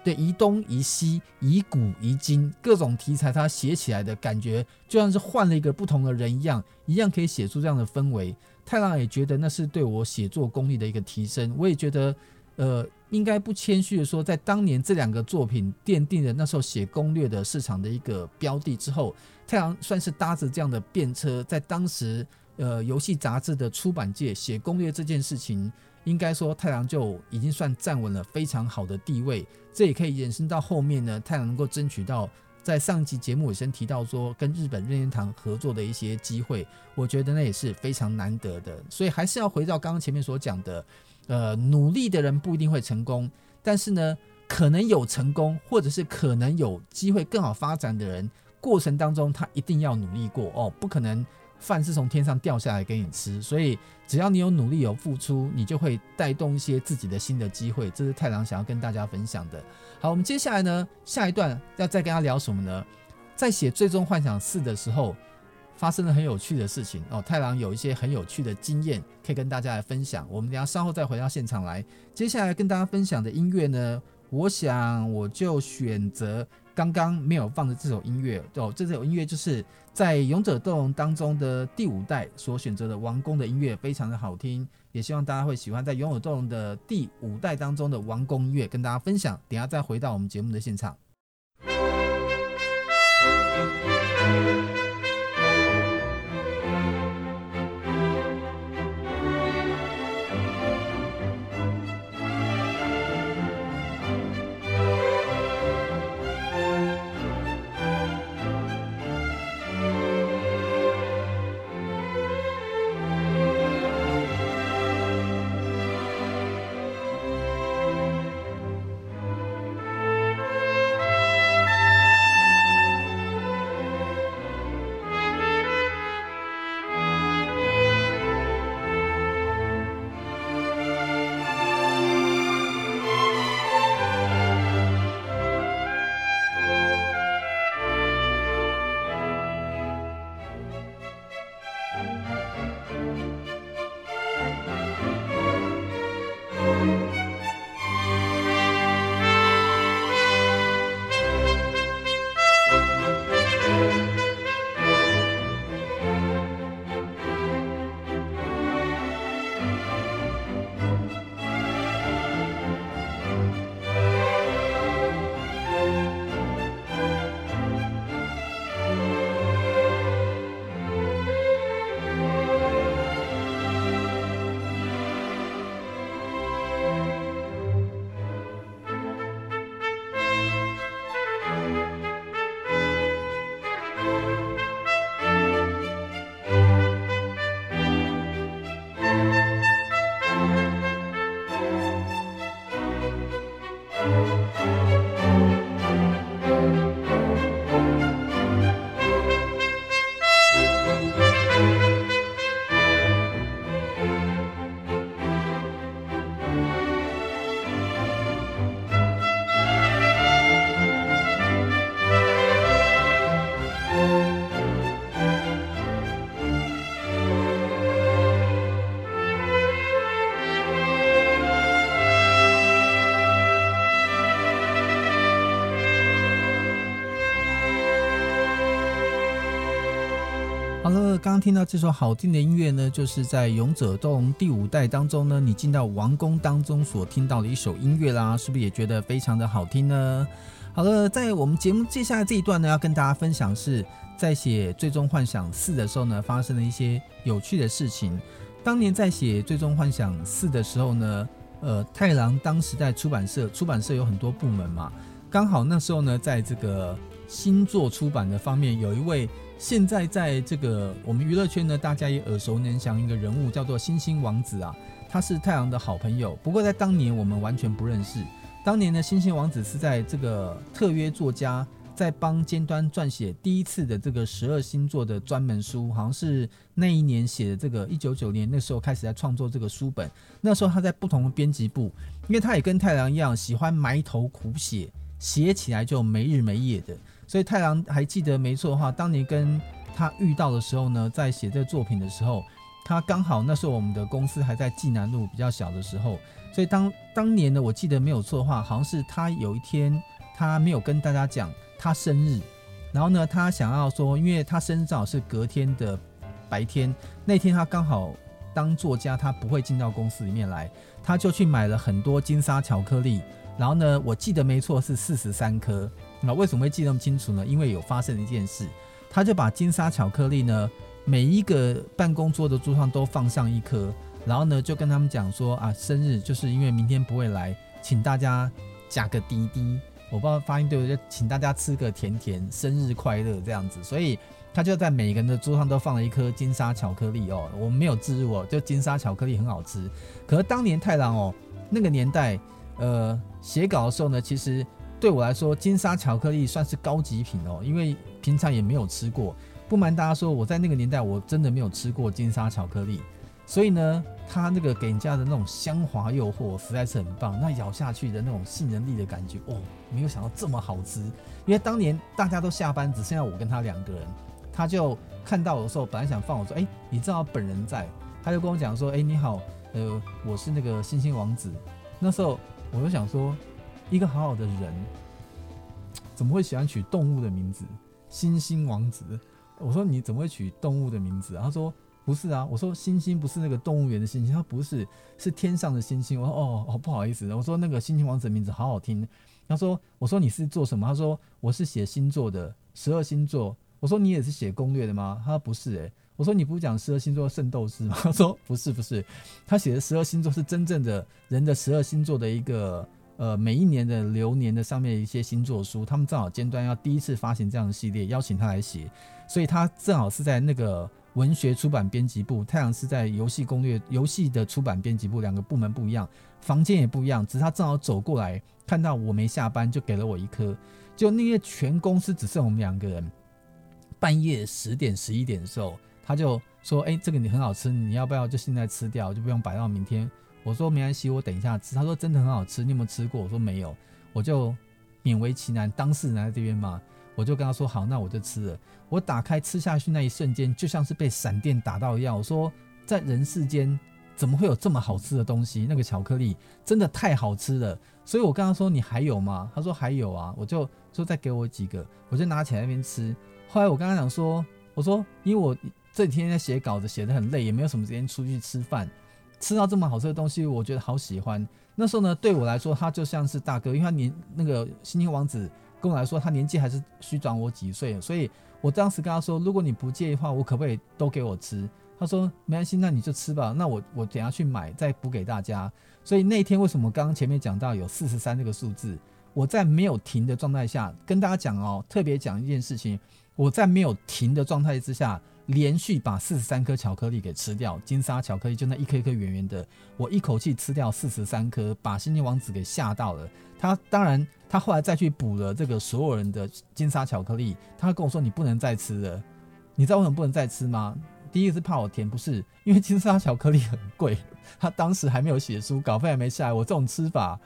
Speaker 1: 对，疑东疑西，疑古疑今，各种题材他写起来的感觉，就像是换了一个不同的人一样，一样可以写出这样的氛围。太郎也觉得那是对我写作功力的一个提升，我也觉得，呃，应该不谦虚的说，在当年这两个作品奠定了那时候写攻略的市场的一个标的之后，太郎算是搭着这样的便车，在当时呃游戏杂志的出版界写攻略这件事情，应该说太郎就已经算站稳了非常好的地位，这也可以延伸到后面呢，太郎能够争取到。在上一集节目尾声提到说，跟日本任天堂合作的一些机会，我觉得那也是非常难得的。所以还是要回到刚刚前面所讲的，呃，努力的人不一定会成功，但是呢，可能有成功，或者是可能有机会更好发展的人，过程当中他一定要努力过哦，不可能。饭是从天上掉下来给你吃，所以只要你有努力有付出，你就会带动一些自己的新的机会。这是太郎想要跟大家分享的。好，我们接下来呢，下一段要再跟他聊什么呢？在写《最终幻想四》的时候，发生了很有趣的事情哦。太郎有一些很有趣的经验可以跟大家来分享。我们等下稍后再回到现场来。接下来跟大家分享的音乐呢，我想我就选择刚刚没有放的这首音乐哦。这首音乐就是在《勇者斗龙》当中的第五代所选择的王宫的音乐，非常的好听。也希望大家会喜欢在《勇者斗龙》的第五代当中的王宫音乐，跟大家分享。等下再回到我们节目的现场。刚刚听到这首好听的音乐呢，就是在《勇者斗龙》第五代当中呢，你进到王宫当中所听到的一首音乐啦，是不是也觉得非常的好听呢？好了，在我们节目接下来这一段呢，要跟大家分享是在写《最终幻想四》的时候呢，发生了一些有趣的事情。当年在写《最终幻想四》的时候呢，呃，太郎当时在出版社，出版社有很多部门嘛，刚好那时候呢，在这个新作出版的方面，有一位。现在在这个我们娱乐圈呢，大家也耳熟能详一个人物，叫做星星王子啊，他是太郎的好朋友。不过在当年我们完全不认识。当年呢，星星王子是在这个特约作家在帮尖端撰写第一次的这个十二星座的专门书，好像是那一年写的。这个一九九年那时候开始在创作这个书本。那时候他在不同的编辑部，因为他也跟太郎一样喜欢埋头苦写，写起来就没日没夜的。所以太郎还记得没错的话，当年跟他遇到的时候呢，在写这作品的时候，他刚好那时候我们的公司还在济南路比较小的时候，所以当当年呢，我记得没有错的话，好像是他有一天他没有跟大家讲他生日，然后呢，他想要说，因为他生日正好是隔天的白天，那天他刚好当作家，他不会进到公司里面来，他就去买了很多金沙巧克力，然后呢，我记得没错是四十三颗。那为什么会记得那么清楚呢？因为有发生一件事，他就把金沙巧克力呢，每一个办公桌的桌上都放上一颗，然后呢就跟他们讲说啊，生日就是因为明天不会来，请大家加个滴滴，我不知道发音对不对，请大家吃个甜甜，生日快乐这样子。所以他就在每个人的桌上都放了一颗金沙巧克力哦，我们没有置入哦，就金沙巧克力很好吃。可是当年太郎哦，那个年代，呃，写稿的时候呢，其实。对我来说，金沙巧克力算是高级品哦，因为平常也没有吃过。不瞒大家说，我在那个年代我真的没有吃过金沙巧克力，所以呢，它那个给人家的那种香滑诱惑实在是很棒。那咬下去的那种杏仁粒的感觉，哦，没有想到这么好吃。因为当年大家都下班，只剩下我跟他两个人，他就看到我的时候，本来想放我说，哎、你知道本人在，他就跟我讲说，哎、你好，呃，我是那个星星王子。那时候我就想说，一个好好的人，怎么会喜欢取动物的名字？星星王子。我说你怎么会取动物的名字？他说不是啊。我说星星不是那个动物园的星星，他不是，是天上的星星。我说哦哦，不好意思。我说那个星星王子的名字好好听。他说我说你是做什么？他说我是写星座的，十二星座。我说你也是写攻略的吗？他说不是诶、我说你不是讲十二星座圣斗士吗？他说不是不是，他写的十二星座是真正的人的十二星座的一个呃每一年的流年的上面一些星座书。他们正好尖端要第一次发行这样的系列，邀请他来写。所以他正好是在那个文学出版编辑部，太阳是在游戏攻略游戏的出版编辑部，两个部门不一样，房间也不一样。只是他正好走过来，看到我没下班，就给了我一颗。就那些全公司只剩我们两个人，半夜十点十一点的时候，他就说：“哎、这个你很好吃，你要不要就现在吃掉，就不用摆到明天？”我说：“没关系，我等一下吃。”他说：“真的很好吃，你有没有吃过？”我说：“没有。”我就勉为其难，当事人来这边嘛。我就跟他说好，那我就吃了。我打开吃下去那一瞬间，就像是被闪电打到一样。我说，在人世间怎么会有这么好吃的东西？那个巧克力真的太好吃了。所以我跟他说，你还有吗？他说还有啊。我就说再给我几个，我就拿起来那边吃。后来我跟他讲说，我说因为我这几天在写稿子，写得很累，也没有什么时间出去吃饭。吃到这么好吃的东西，我觉得好喜欢。那时候呢，对我来说，他就像是大哥，因为他年那个星星王子。跟我来说，他年纪还是虚长我几岁，所以我当时跟他说，如果你不介意的话，我可不可以都给我吃？他说没关系，那你就吃吧。那我我等下去买再补给大家。所以那天为什么刚刚前面讲到有四十三这个数字？我在没有停的状态下跟大家讲哦，特别讲一件事情，我在没有停的状态之下。连续把四十三颗巧克力给吃掉，金沙巧克力就那一颗一颗圆圆的，我一口气吃掉四十三颗，把星星王子给吓到了。他当然，他后来再去补了这个所有人的金沙巧克力，他跟我说：“你不能再吃了。”你知道为什么不能再吃吗？第一个是怕我甜，不是因为金沙巧克力很贵，他当时还没有写书，稿费还没下来，我这种吃法。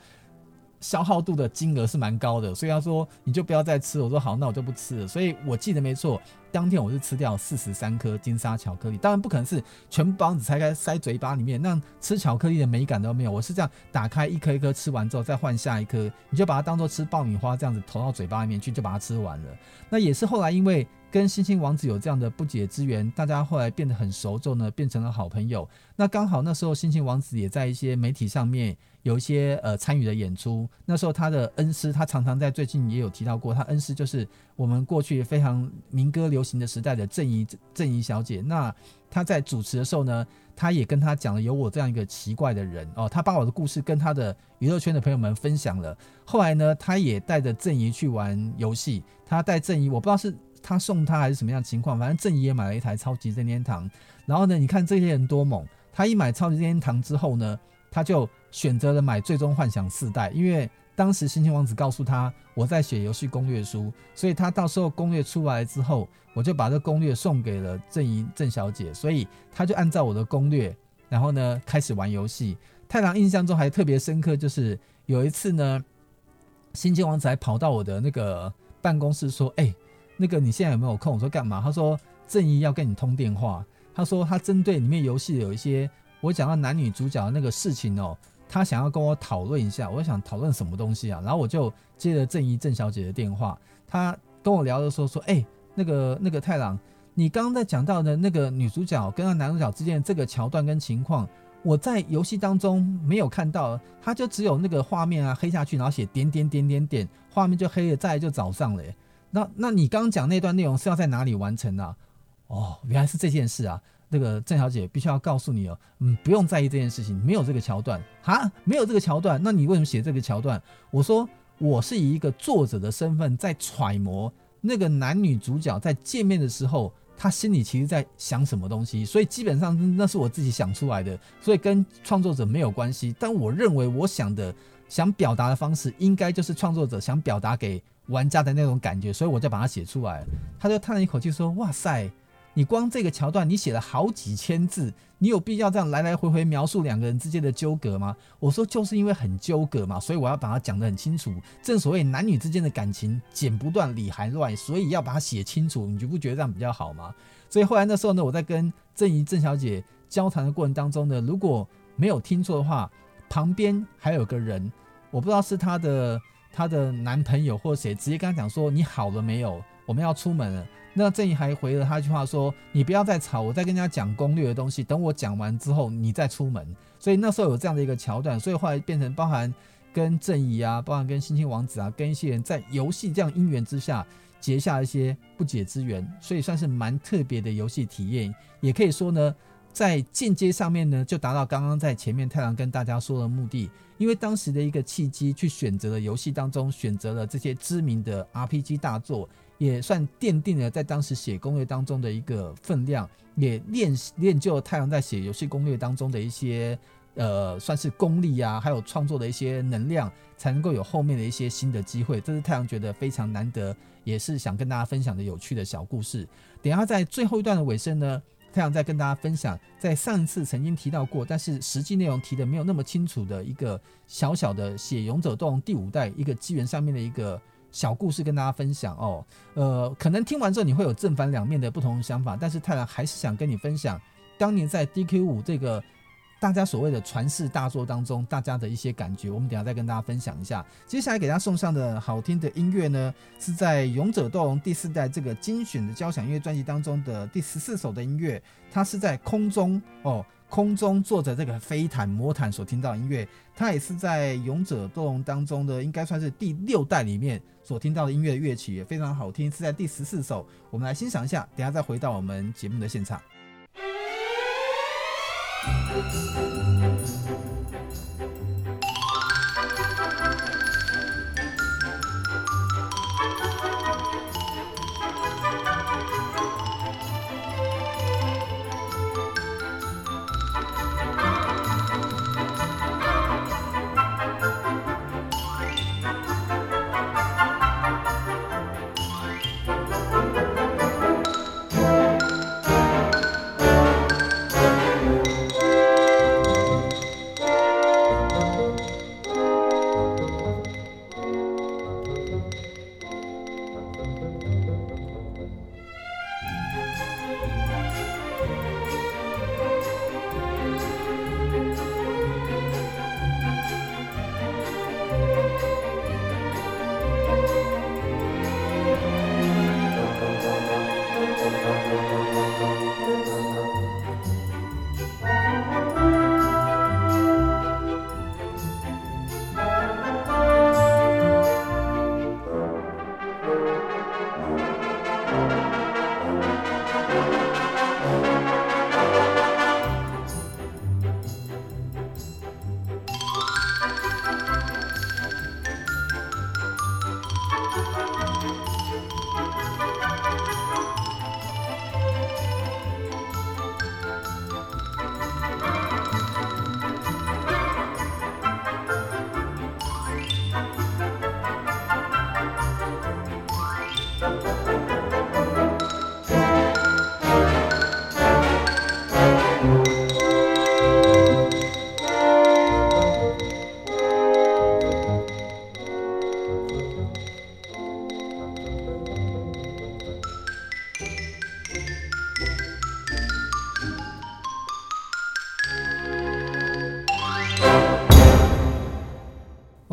Speaker 1: 消耗度的金额是蛮高的，所以他说你就不要再吃。我说好，那我就不吃了。所以我记得没错，当天我是吃掉四十三颗金沙巧克力。当然不可能是全部包子拆开塞嘴巴里面，那吃巧克力的美感都没有。我是这样打开一颗一颗吃完之后再换下一颗，你就把它当做吃爆米花这样子投到嘴巴里面去，就把它吃完了。那也是后来因为跟星星王子有这样的不解之缘，大家后来变得很熟之后呢，变成了好朋友。那刚好那时候星星王子也在一些媒体上面。有一些呃参与的演出，那时候他的恩师，他常常在最近也有提到过，他恩师就是我们过去非常民歌流行的时代的郑怡郑怡小姐。那他在主持的时候呢，他也跟他讲了有我这样一个奇怪的人哦，他把我的故事跟他的娱乐圈的朋友们分享了。后来呢，他也带着郑怡去玩游戏，他带郑怡，我不知道是他送他还是什么样的情况，反正郑怡也买了一台超级任天堂。然后呢，你看这些人多猛，他一买超级任天堂之后呢，他就。选择了买《最终幻想四代》，因为当时星星王子告诉他我在写游戏攻略书，所以他到时候攻略出来之后，我就把这攻略送给了郑怡郑小姐，所以他就按照我的攻略，然后呢开始玩游戏。太郎印象中还特别深刻，就是有一次呢，星星王子还跑到我的那个办公室说：“哎，那个你现在有没有空？”我说：“干嘛？”他说：“郑怡要跟你通电话。”他说他针对里面游戏有一些我讲到男女主角的那个事情哦。他想要跟我讨论一下，我想讨论什么东西啊？然后我就接了郑怡郑小姐的电话，她跟我聊的时候说：“哎、那个那个太郎，你刚刚在讲到的那个女主角跟那男主角之间这个桥段跟情况，我在游戏当中没有看到，他就只有那个画面啊黑下去，然后写点点点点点，画面就黑了，再来就早上了。那那你刚刚讲那段内容是要在哪里完成的啊？哦，原来是这件事啊。”那个郑小姐必须要告诉你哦，嗯，不用在意这件事情，没有这个桥段哈，没有这个桥段，那你为什么写这个桥段？我说我是以一个作者的身份在揣摩那个男女主角在见面的时候，他心里其实在想什么东西，所以基本上那是我自己想出来的，所以跟创作者没有关系。但我认为我想的、想表达的方式，应该就是创作者想表达给玩家的那种感觉，所以我就把它写出来。他就叹了一口气说：“哇塞。”你光这个桥段，你写了好几千字，你有必要这样来来回回描述两个人之间的纠葛吗？我说就是因为很纠葛嘛，所以我要把它讲得很清楚。正所谓男女之间的感情剪不断理还乱，所以要把它写清楚。你就不觉得这样比较好吗？所以后来那时候呢，我在跟郑怡郑小姐交谈的过程当中呢，如果没有听错的话，旁边还有个人，我不知道是她的她的男朋友或谁，直接跟她讲说：“你好了没有？我们要出门了。”那郑怡还回了他一句话说：“你不要再吵，我在跟人家讲攻略的东西，等我讲完之后你再出门。”所以那时候有这样的一个桥段，所以后来变成包含跟郑怡啊，包含跟星星王子啊，跟一些人在游戏这样因缘之下结下一些不解之缘，所以算是蛮特别的游戏体验。也可以说呢，在间接上面呢，就达到刚刚在前面太郎跟大家说的目的，因为当时的一个契机，去选择了游戏当中选择了这些知名的 RPG 大作。也算奠定了在当时写攻略当中的一个分量，也练练就了太阳在写游戏攻略当中的一些呃，算是功力啊，还有创作的一些能量，才能够有后面的一些新的机会。这是太阳觉得非常难得，也是想跟大家分享的有趣的小故事。等下在最后一段的尾声呢，太阳再跟大家分享，在上一次曾经提到过，但是实际内容提的没有那么清楚的一个小小的写《勇者斗龙》第五代一个机缘上面的一个。小故事跟大家分享哦，呃，可能听完之后你会有正反两面的不同的想法，但是泰然还是想跟你分享当年在 DQ 五这个大家所谓的传世大作当中，大家的一些感觉。我们等下再跟大家分享一下。接下来给大家送上的好听的音乐呢，是在《勇者斗龙》第四代这个精选的交响乐专辑当中的第十四首的音乐，它是在空中哦。空中坐着这个飞毯魔毯所听到的音乐，它也是在《勇者斗龙》当中的，应该算是第六代里面所听到的音乐乐曲，也非常好听，是在第十四首。我们来欣赏一下，等下再回到我们节目的现场。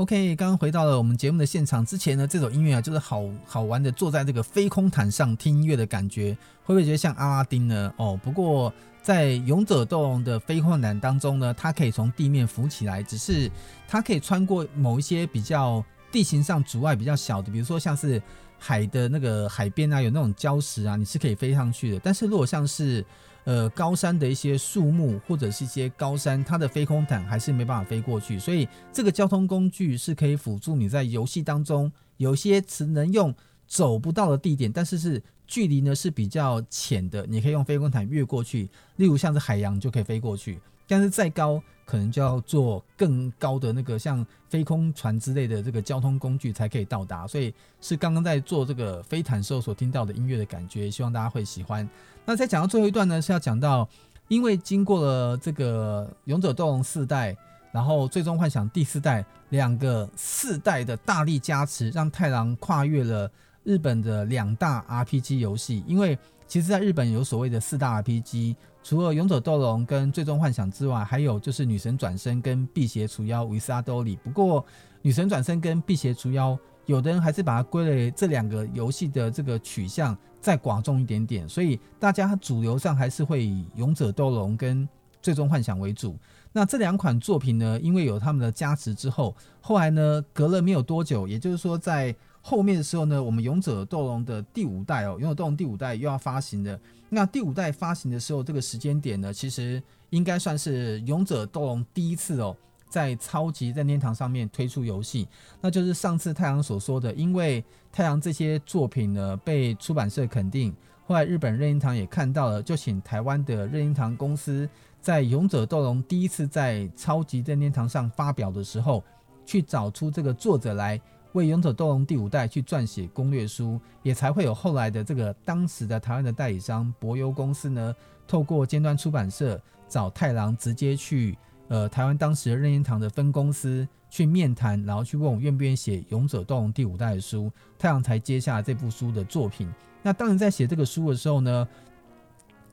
Speaker 1: OK，刚刚回到了我们节目的现场之前呢，这首音乐啊，就是好好玩的，坐在这个飞空毯上听音乐的感觉，会不会觉得像阿拉丁呢？哦，不过在勇者斗龙的飞空毯当中呢，它可以从地面浮起来，只是它可以穿过某一些比较地形上阻碍比较小的，比如说像是海的那个海边啊，有那种礁石啊，你是可以飞上去的。但是如果像是呃，高山的一些树木或者是一些高山，它的飞空毯还是没办法飞过去，所以这个交通工具是可以辅助你在游戏当中有些只能用走不到的地点，但是是距离呢是比较浅的，你可以用飞空毯越过去。例如像是海洋就可以飞过去。但是再高，可能就要坐更高的那个像飞空船之类的这个交通工具才可以到达。所以是刚刚在做这个飞毯时候所听到的音乐的感觉，希望大家会喜欢。那再讲到最后一段呢，是要讲到，因为经过了这个勇者斗龙四代，然后最终幻想第四代两个四代的大力加持，让太郎跨越了日本的两大 RPG 游戏，因为。其实，在日本有所谓的四大 RPG，除了《勇者斗龙》跟《最终幻想》之外，还有就是《女神转生》跟《辟邪除妖》Wizardry。不过，《女神转生》跟《辟邪除妖》，有的人还是把它归类这两个游戏的这个取向再寡众一点点，所以大家主流上还是会以《勇者斗龙》跟《最终幻想》为主。那这两款作品呢，因为有他们的加持之后，后来呢，隔了没有多久，也就是说在。后面的时候呢，我们勇者斗龙的第五代哦，勇者斗龙第五代又要发行的。那第五代发行的时候，这个时间点呢，其实应该算是勇者斗龙第一次哦，在超级任天堂上面推出游戏。那就是上次太郎所说的，因为太郎这些作品呢被出版社肯定，后来日本任天堂也看到了，就请台湾的任天堂公司在勇者斗龙第一次在超级任天堂上发表的时候，去找出这个作者来。为《勇者斗龙》第五代去撰写攻略书，也才会有后来的这个当时的台湾的代理商博优公司呢，透过尖端出版社找太郎直接去呃台湾当时的任天堂的分公司去面谈，然后去问我愿不愿意写《勇者斗龙》第五代的书，太郎才接下这部书的作品。那当然在写这个书的时候呢，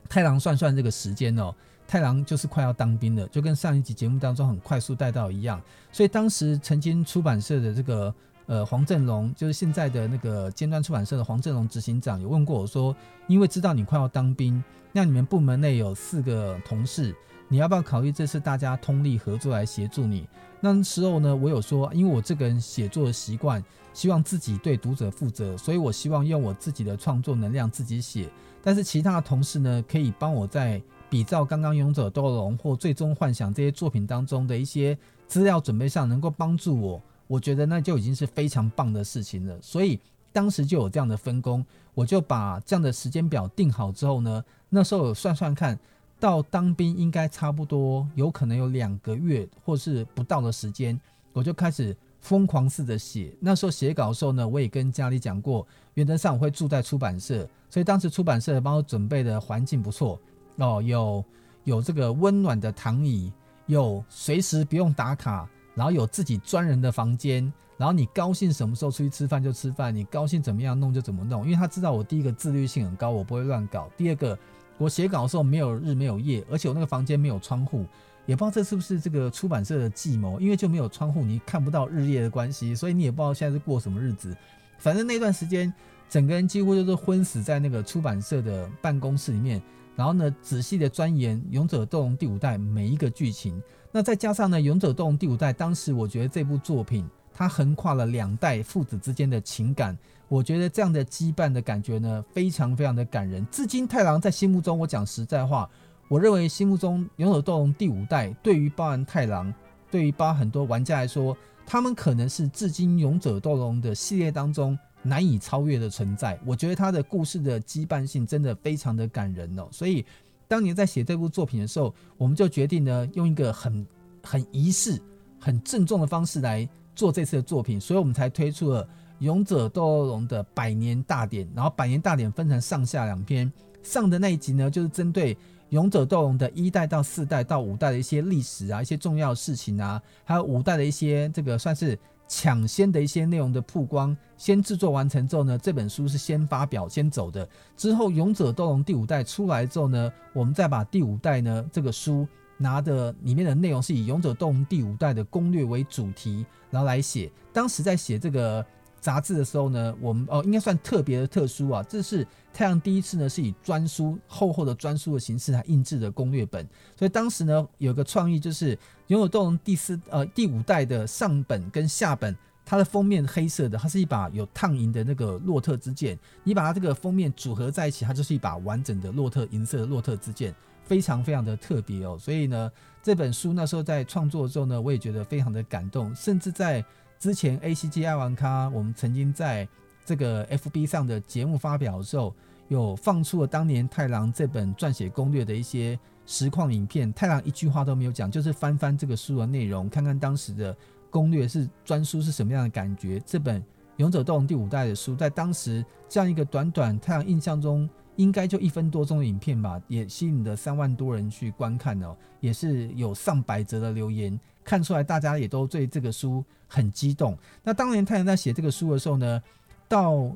Speaker 1: 太郎算算这个时间哦，太郎就是快要当兵了，就跟上一集节目当中很快速带到一样，所以当时曾经出版社的这个。呃，黄振龙就是现在的那个尖端出版社的黄振龙执行长，有问过我说，因为知道你快要当兵，那你们部门内有四个同事，你要不要考虑这次大家通力合作来协助你？那时候呢，我有说，因为我这个人写作的习惯，希望自己对读者负责，所以我希望用我自己的创作能量自己写，但是其他的同事呢，可以帮我在比照刚刚《勇者斗龙》或《最终幻想》这些作品当中的一些资料准备上，能够帮助我。我觉得那就已经是非常棒的事情了，所以当时就有这样的分工，我就把这样的时间表定好之后呢，那时候算算看到当兵应该差不多有可能有两个月或是不到的时间，我就开始疯狂似的写。那时候写稿的时候呢，我也跟家里讲过，原则上我会住在出版社，所以当时出版社帮我准备的环境不错哦，有有这个温暖的躺椅，有随时不用打卡。然后有自己专人的房间，然后你高兴什么时候出去吃饭就吃饭，你高兴怎么样弄就怎么弄，因为他知道我第一个自律性很高，我不会乱搞。第二个，我写稿的时候没有日没有夜，而且我那个房间没有窗户，也不知道这是不是这个出版社的计谋，因为就没有窗户，你看不到日夜的关系，所以你也不知道现在是过什么日子。反正那段时间，整个人几乎就是昏死在那个出版社的办公室里面，然后呢，仔细的钻研《勇者斗龙》第五代每一个剧情。那再加上呢，《勇者斗龙》第五代，当时我觉得这部作品它横跨了两代父子之间的情感，我觉得这样的羁绊的感觉呢，非常非常的感人。至今太郎在心目中，我讲实在话，我认为心目中《勇者斗龙》第五代对于包含太郎，对于包很多玩家来说，他们可能是至今《勇者斗龙》的系列当中难以超越的存在。我觉得他的故事的羁绊性真的非常的感人哦，所以。当年在写这部作品的时候，我们就决定呢，用一个很很仪式、很郑重的方式来做这次的作品，所以我们才推出了《勇者斗恶龙》的百年大典。然后百年大典分成上下两篇，上的那一集呢，就是针对《勇者斗龙》的一代到四代到五代的一些历史啊、一些重要事情啊，还有五代的一些这个算是。抢先的一些内容的曝光，先制作完成之后呢，这本书是先发表先走的。之后《勇者斗龙》第五代出来之后呢，我们再把第五代呢这个书拿的里面的内容是以《勇者斗龙》第五代的攻略为主题，然后来写。当时在写这个。杂志的时候呢，我们哦应该算特别的特殊啊，这是太阳第一次呢是以专书厚厚的专书的形式来印制的攻略本，所以当时呢有个创意就是《勇者斗龙》第四呃第五代的上本跟下本，它的封面黑色的，它是一把有烫银的那个洛特之剑，你把它这个封面组合在一起，它就是一把完整的洛特银色的洛特之剑，非常非常的特别哦，所以呢这本书那时候在创作的时候呢，我也觉得非常的感动，甚至在。之前 ACG 爱玩咖，我们曾经在这个 FB 上的节目发表的时候，有放出了当年太郎这本撰写攻略的一些实况影片，太郎一句话都没有讲，就是翻翻这个书的内容，看看当时的攻略是专书是什么样的感觉。这本《勇者斗龙》第五代的书，在当时这样一个短短太阳印象中应该就一分多钟的影片吧，也吸引了三万多人去观看哦，也是有上百则的留言，看出来大家也都对这个书很激动。那当年太阳在写这个书的时候呢，到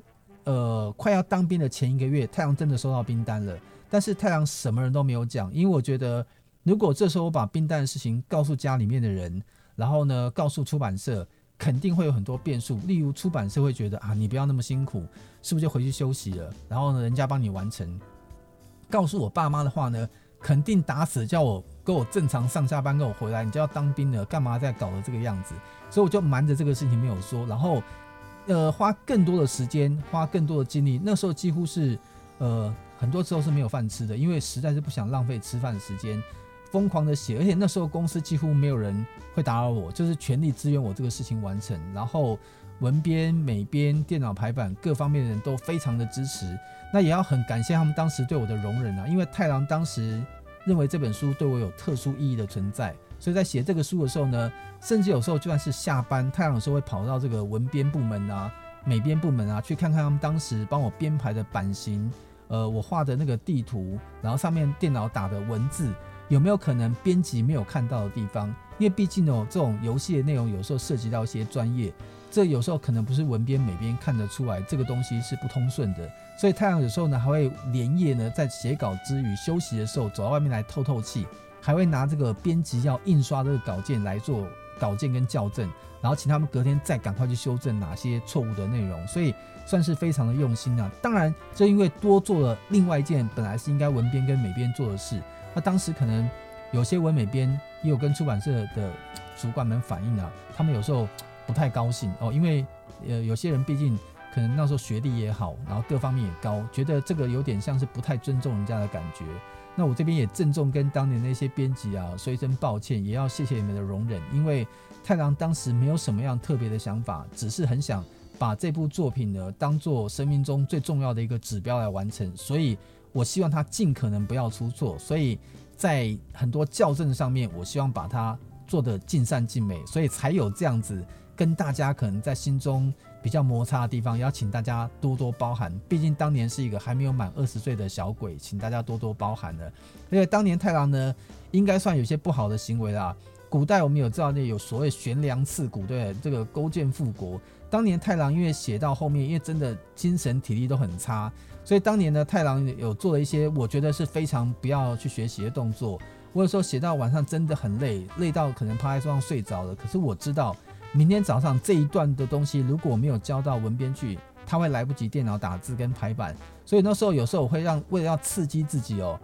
Speaker 1: 呃快要当兵的前一个月，太阳真的收到兵单了。但是太阳什么人都没有讲，因为我觉得，如果这时候我把兵单的事情告诉家里面的人，然后呢，告诉出版社，肯定会有很多变数。例如出版社会觉得啊，你不要那么辛苦，是不是就回去休息了？然后呢，人家帮你完成。告诉我爸妈的话呢，肯定打死叫我跟我正常上下班，跟我回来，你就要当兵了，干嘛在搞得这个样子？所以我就瞒着这个事情没有说，然后呃，花更多的时间，花更多的精力。那时候几乎是呃。很多时候是没有饭吃的，因为实在是不想浪费吃饭的时间，疯狂的写，而且那时候公司几乎没有人会打扰我，就是全力支援我这个事情完成。然后文编、美编、电脑排版各方面的人都非常的支持，那也要很感谢他们当时对我的容忍啊，因为太郎当时认为这本书对我有特殊意义的存在，所以在写这个书的时候呢，甚至有时候就算是下班，太郎有时候会跑到这个文编部门啊、美编部门啊去看看他们当时帮我编排的版型。呃，我画的那个地图，然后上面电脑打的文字，有没有可能编辑没有看到的地方？因为毕竟哦，这种游戏的内容有时候涉及到一些专业，这有时候可能不是文编、美编看得出来，这个东西是不通顺的。所以太阳有时候呢，还会连夜呢，在写稿之余休息的时候，走到外面来透透气，还会拿这个编辑要印刷这个稿件来做稿件跟校正，然后请他们隔天再赶快去修正哪些错误的内容。所以。算是非常的用心啊！当然，这因为多做了另外一件本来是应该文编跟美编做的事。那当时可能有些文美编也有跟出版社的主管们反映啊，他们有时候不太高兴哦，因为呃有些人毕竟可能那时候学历也好，然后各方面也高，觉得这个有点像是不太尊重人家的感觉。那我这边也郑重跟当年那些编辑啊说一声抱歉，也要谢谢你们的容忍，因为太郎当时没有什么样特别的想法，只是很想。把这部作品呢当做生命中最重要的一个指标来完成，所以我希望它尽可能不要出错。所以在很多校正上面，我希望把它做得尽善尽美，所以才有这样子跟大家可能在心中比较摩擦的地方，邀请大家多多包涵。毕竟当年是一个还没有满二十岁的小鬼，请大家多多包涵了。因为当年太郎呢，应该算有些不好的行为啦。古代我们有知道那有所谓悬梁刺股，对这个勾践复国。当年太郎因为写到后面，因为真的精神体力都很差，所以当年呢，太郎有做了一些我觉得是非常不要去学习的动作。我有时候写到晚上真的很累，累到可能趴在桌上睡着了。可是我知道，明天早上这一段的东西如果没有交到文编去，他会来不及电脑打字跟排版。所以那时候有时候我会让为了要刺激自己哦，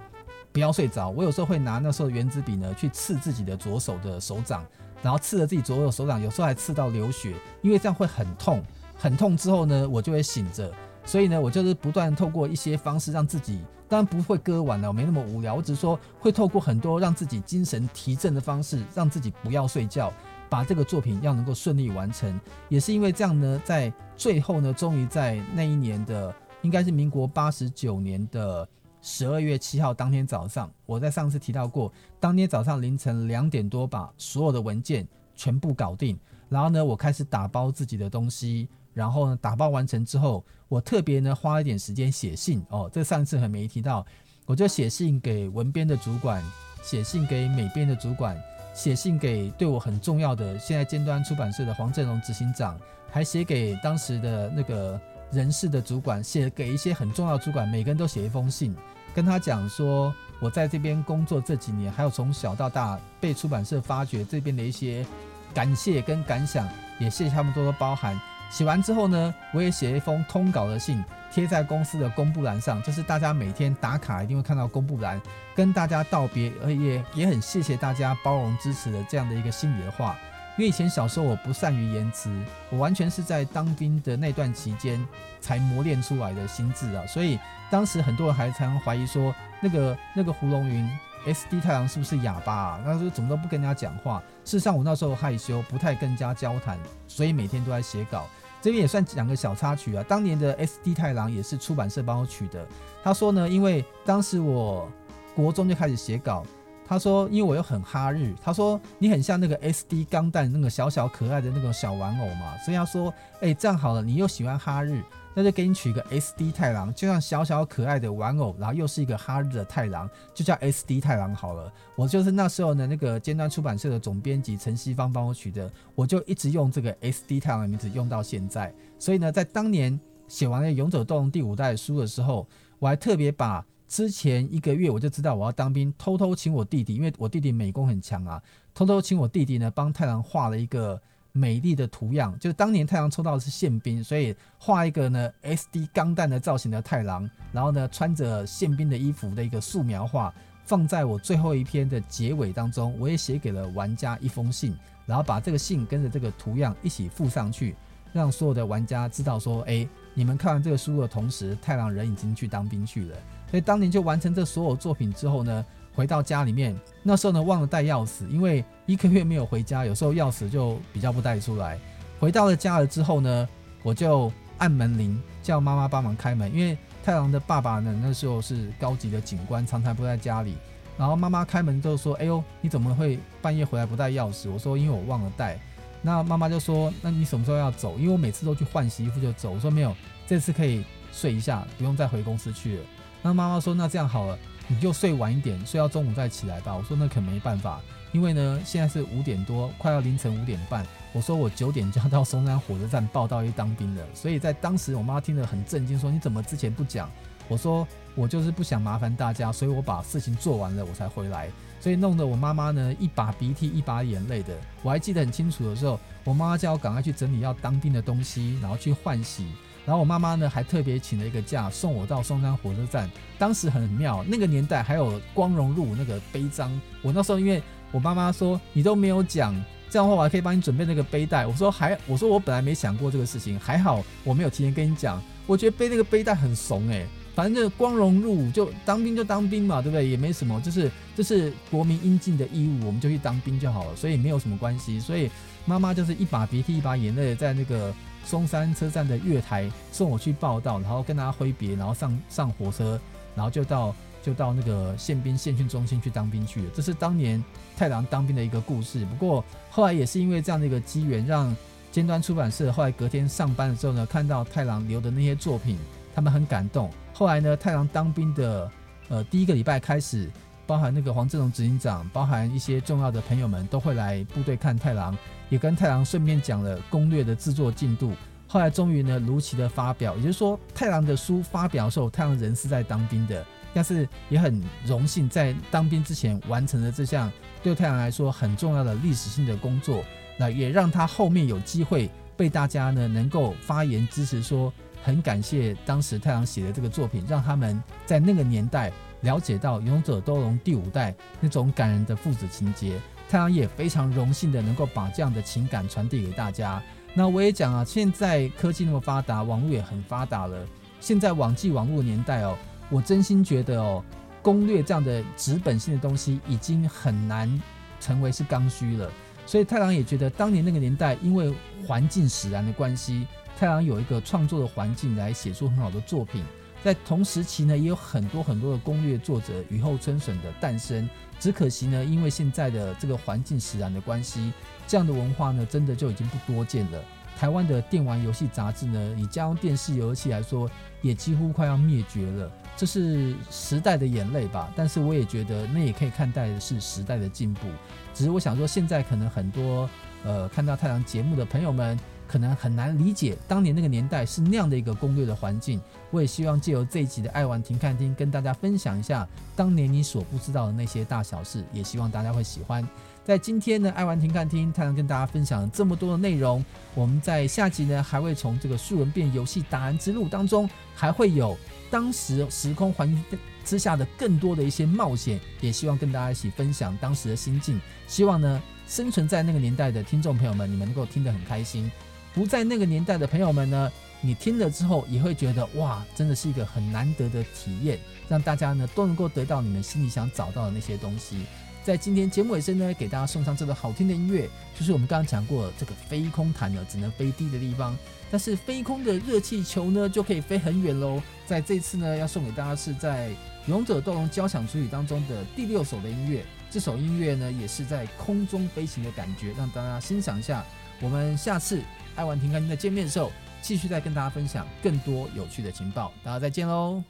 Speaker 1: 不要睡着，我有时候会拿那时候原子笔呢去刺自己的左手的手掌。然后刺了自己左右手掌，有时候还刺到流血，因为这样会很痛，很痛之后呢，我就会醒着。所以呢，我就是不断透过一些方式让自己，当然不会割腕了，我没那么无聊，我只是说会透过很多让自己精神提振的方式，让自己不要睡觉，把这个作品要能够顺利完成。也是因为这样呢，在最后呢，终于在那一年的，应该是民国八十九年的。十二月七号当天早上，我在上次提到过，当天早上凌晨两点多把所有的文件全部搞定，然后呢，我开始打包自己的东西，然后呢，打包完成之后，我特别呢花一点时间写信哦，这上次还没提到，我就写信给文编的主管，写信给美编的主管，写信给对我很重要的现在尖端出版社的黄振龙执行长，还写给当时的那个人事的主管，写给一些很重要的主管，每个人都写一封信。跟他讲说，我在这边工作这几年，还有从小到大被出版社发掘这边的一些感谢跟感想，也谢谢他们多多包涵。写完之后呢，我也写一封通稿的信，贴在公司的公布栏上，就是大家每天打卡一定会看到公布栏，跟大家道别，而也也很谢谢大家包容支持的这样的一个心里的话。因为以前小时候我不善于言辞，我完全是在当兵的那段期间才磨练出来的心智啊，所以当时很多人还常常怀疑说，那个那个胡龙云 SD 太郎是不是哑巴啊？那时候怎么都不跟人家讲话。事实上我那时候害羞，不太跟人家交谈，所以每天都在写稿。这边也算讲个小插曲啊，当年的 SD 太郎也是出版社帮我取的。他说呢，因为当时我国中就开始写稿。他说，因为我又很哈日，他说你很像那个 SD 钢弹那个小小可爱的那个小玩偶嘛，所以他说，哎、这样好了，你又喜欢哈日。那就给你取一个 SD 太郎，就像小小可爱的玩偶，然后又是一个哈日的太郎，就叫 SD 太郎好了。我就是那时候呢，那个尖端出版社的总编辑陈西芳帮我取的，我就一直用这个 SD 太郎的名字用到现在。所以呢，在当年写完了《勇者斗龙》第五代书的时候，我还特别把之前一个月我就知道我要当兵，偷偷请我弟弟，因为我弟弟美工很强啊，偷偷请我弟弟呢帮太郎画了一个。美丽的图样，就是当年太郎抽到的是宪兵，所以画一个呢 SD 钢弹的造型的太郎，然后呢穿着宪兵的衣服的一个素描画，放在我最后一篇的结尾当中，我也写给了玩家一封信，然后把这个信跟着这个图样一起附上去，让所有的玩家知道说，哎，你们看完这个书的同时，太郎人已经去当兵去了。所以当年就完成这所有作品之后呢，回到家里面，那时候呢忘了带钥匙，因为一个月没有回家，有时候钥匙就比较不带出来。回到了家了之后呢，我就按门铃叫妈妈帮忙开门，因为太郎的爸爸呢那时候是高级的警官，常常不在家里。然后妈妈开门就说：“哎呦，你怎么会半夜回来不带钥匙？”我说：“因为我忘了带。”那妈妈就说：“那你什么时候要走？”因为我每次都去换洗衣服就走。我说：“没有，这次可以睡一下，不用再回公司去了。”那妈妈说：“那这样好了。”你就睡晚一点，睡到中午再起来吧。我说那可没办法，因为呢现在是五点多，快要凌晨五点半。我说我九点就要到松山火车站报到去当兵了。所以在当时我妈听得很震惊，说你怎么之前不讲？我说我就是不想麻烦大家，所以我把事情做完了我才回来。所以弄得我妈妈呢一把鼻涕一把眼泪的。我还记得很清楚的时候，我妈妈叫我赶快去整理要当兵的东西，然后去换洗。然后我妈妈呢还特别请了一个假送我到松山火车站，当时很妙，那个年代还有光荣入伍那个背章。我那时候因为我妈妈说你都没有讲，这样的话我还可以帮你准备那个背带。我说还我说我本来没想过这个事情，还好我没有提前跟你讲。我觉得背那个背带很怂哎，反正就光荣入伍就当兵就当兵嘛，对不对？也没什么，就是这、就是国民应尽的义务，我们就去当兵就好了，所以没有什么关系。所以妈妈就是一把鼻涕一把眼泪在那个。松山车站的月台送我去报到，然后跟他挥别，然后上上火车，然后就到就到那个宪兵宪训中心去当兵去了。这是当年太郎当兵的一个故事。不过后来也是因为这样的一个机缘，让尖端出版社后来隔天上班的时候呢，看到太郎留的那些作品，他们很感动。后来呢，太郎当兵的呃第一个礼拜开始。包含那个黄志龙执行长，包含一些重要的朋友们都会来部队看太郎，也跟太郎顺便讲了攻略的制作进度。后来终于呢如期的发表，也就是说太郎的书发表的时候，太郎人是在当兵的，但是也很荣幸在当兵之前完成了这项对太郎来说很重要的历史性的工作，那也让他后面有机会被大家呢能够发言支持，说很感谢当时太郎写的这个作品，让他们在那个年代。了解到《勇者斗龙》第五代那种感人的父子情结，太郎也非常荣幸的能够把这样的情感传递给大家。那我也讲啊，现在科技那么发达，网络也很发达了。现在网际网络年代哦，我真心觉得哦，攻略这样的纸本性的东西已经很难成为是刚需了。所以太郎也觉得，当年那个年代，因为环境使然的关系，太郎有一个创作的环境来写出很好的作品。在同时期呢，也有很多很多的攻略作者雨后春笋的诞生。只可惜呢，因为现在的这个环境使然的关系，这样的文化呢，真的就已经不多见了。台湾的电玩游戏杂志呢，以家用电视游戏来说，也几乎快要灭绝了。这是时代的眼泪吧？但是我也觉得，那也可以看待的是时代的进步。只是我想说，现在可能很多呃看到太阳节目的朋友们。可能很难理解当年那个年代是那样的一个攻略的环境。我也希望借由这一集的爱玩停看听，跟大家分享一下当年你所不知道的那些大小事。也希望大家会喜欢。在今天呢，爱玩停看听，太郎跟大家分享这么多的内容。我们在下集呢，还会从这个数人变游戏达人之路当中，还会有当时时空环境之下的更多的一些冒险。也希望跟大家一起分享当时的心境。希望呢，生存在那个年代的听众朋友们，你们能够听得很开心。不在那个年代的朋友们呢，你听了之后也会觉得哇，真的是一个很难得的体验，让大家呢都能够得到你们心里想找到的那些东西。在今天节目尾声呢，给大家送上这个好听的音乐，就是我们刚刚讲过这个飞空毯呢，只能飞低的地方，但是飞空的热气球呢就可以飞很远喽。在这次呢，要送给大家是在勇者斗龙交响曲当中的第六首的音乐。这首音乐呢，也是在空中飞行的感觉，让大家欣赏一下。我们下次爱玩停看听的见面的时候，继续再跟大家分享更多有趣的情报。大家再见喽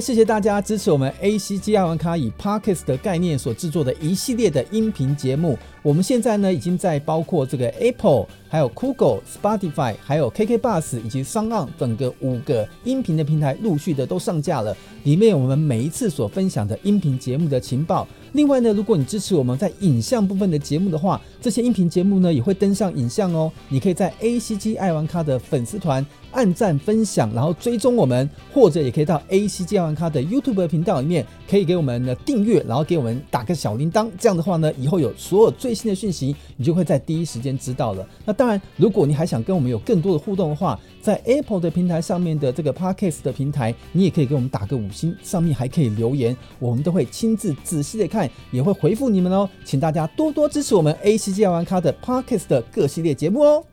Speaker 1: 谢谢大家支持我们 ACG 爱玩咖以 Parkes 的概念所制作的一系列的音频节目。我们现在呢，已经在包括这个 Apple、还有 Google、Spotify、还有 KK Bus 以及 song 等个五个音频的平台陆续的都上架了。里面我们每一次所分享的音频节目的情报。另外呢，如果你支持我们在影像部分的节目的话，这些音频节目呢也会登上影像哦。你可以在 ACG 爱玩咖的粉丝团按赞分享，然后追踪我们，或者也可以到 ACG 爱玩咖的 YouTube 频道里面，可以给我们的订阅，然后给我们打个小铃铛。这样的话呢，以后有所有最新的讯息，你就会在第一时间知道了。那当然，如果你还想跟我们有更多的互动的话，在 Apple 的平台上面的这个 Podcast 的平台，你也可以给我们打个五星，上面还可以留言，我们都会亲自仔细的看。也会回复你们哦，请大家多多支持我们 ACG 玩咖的 Podcast 的各系列节目哦。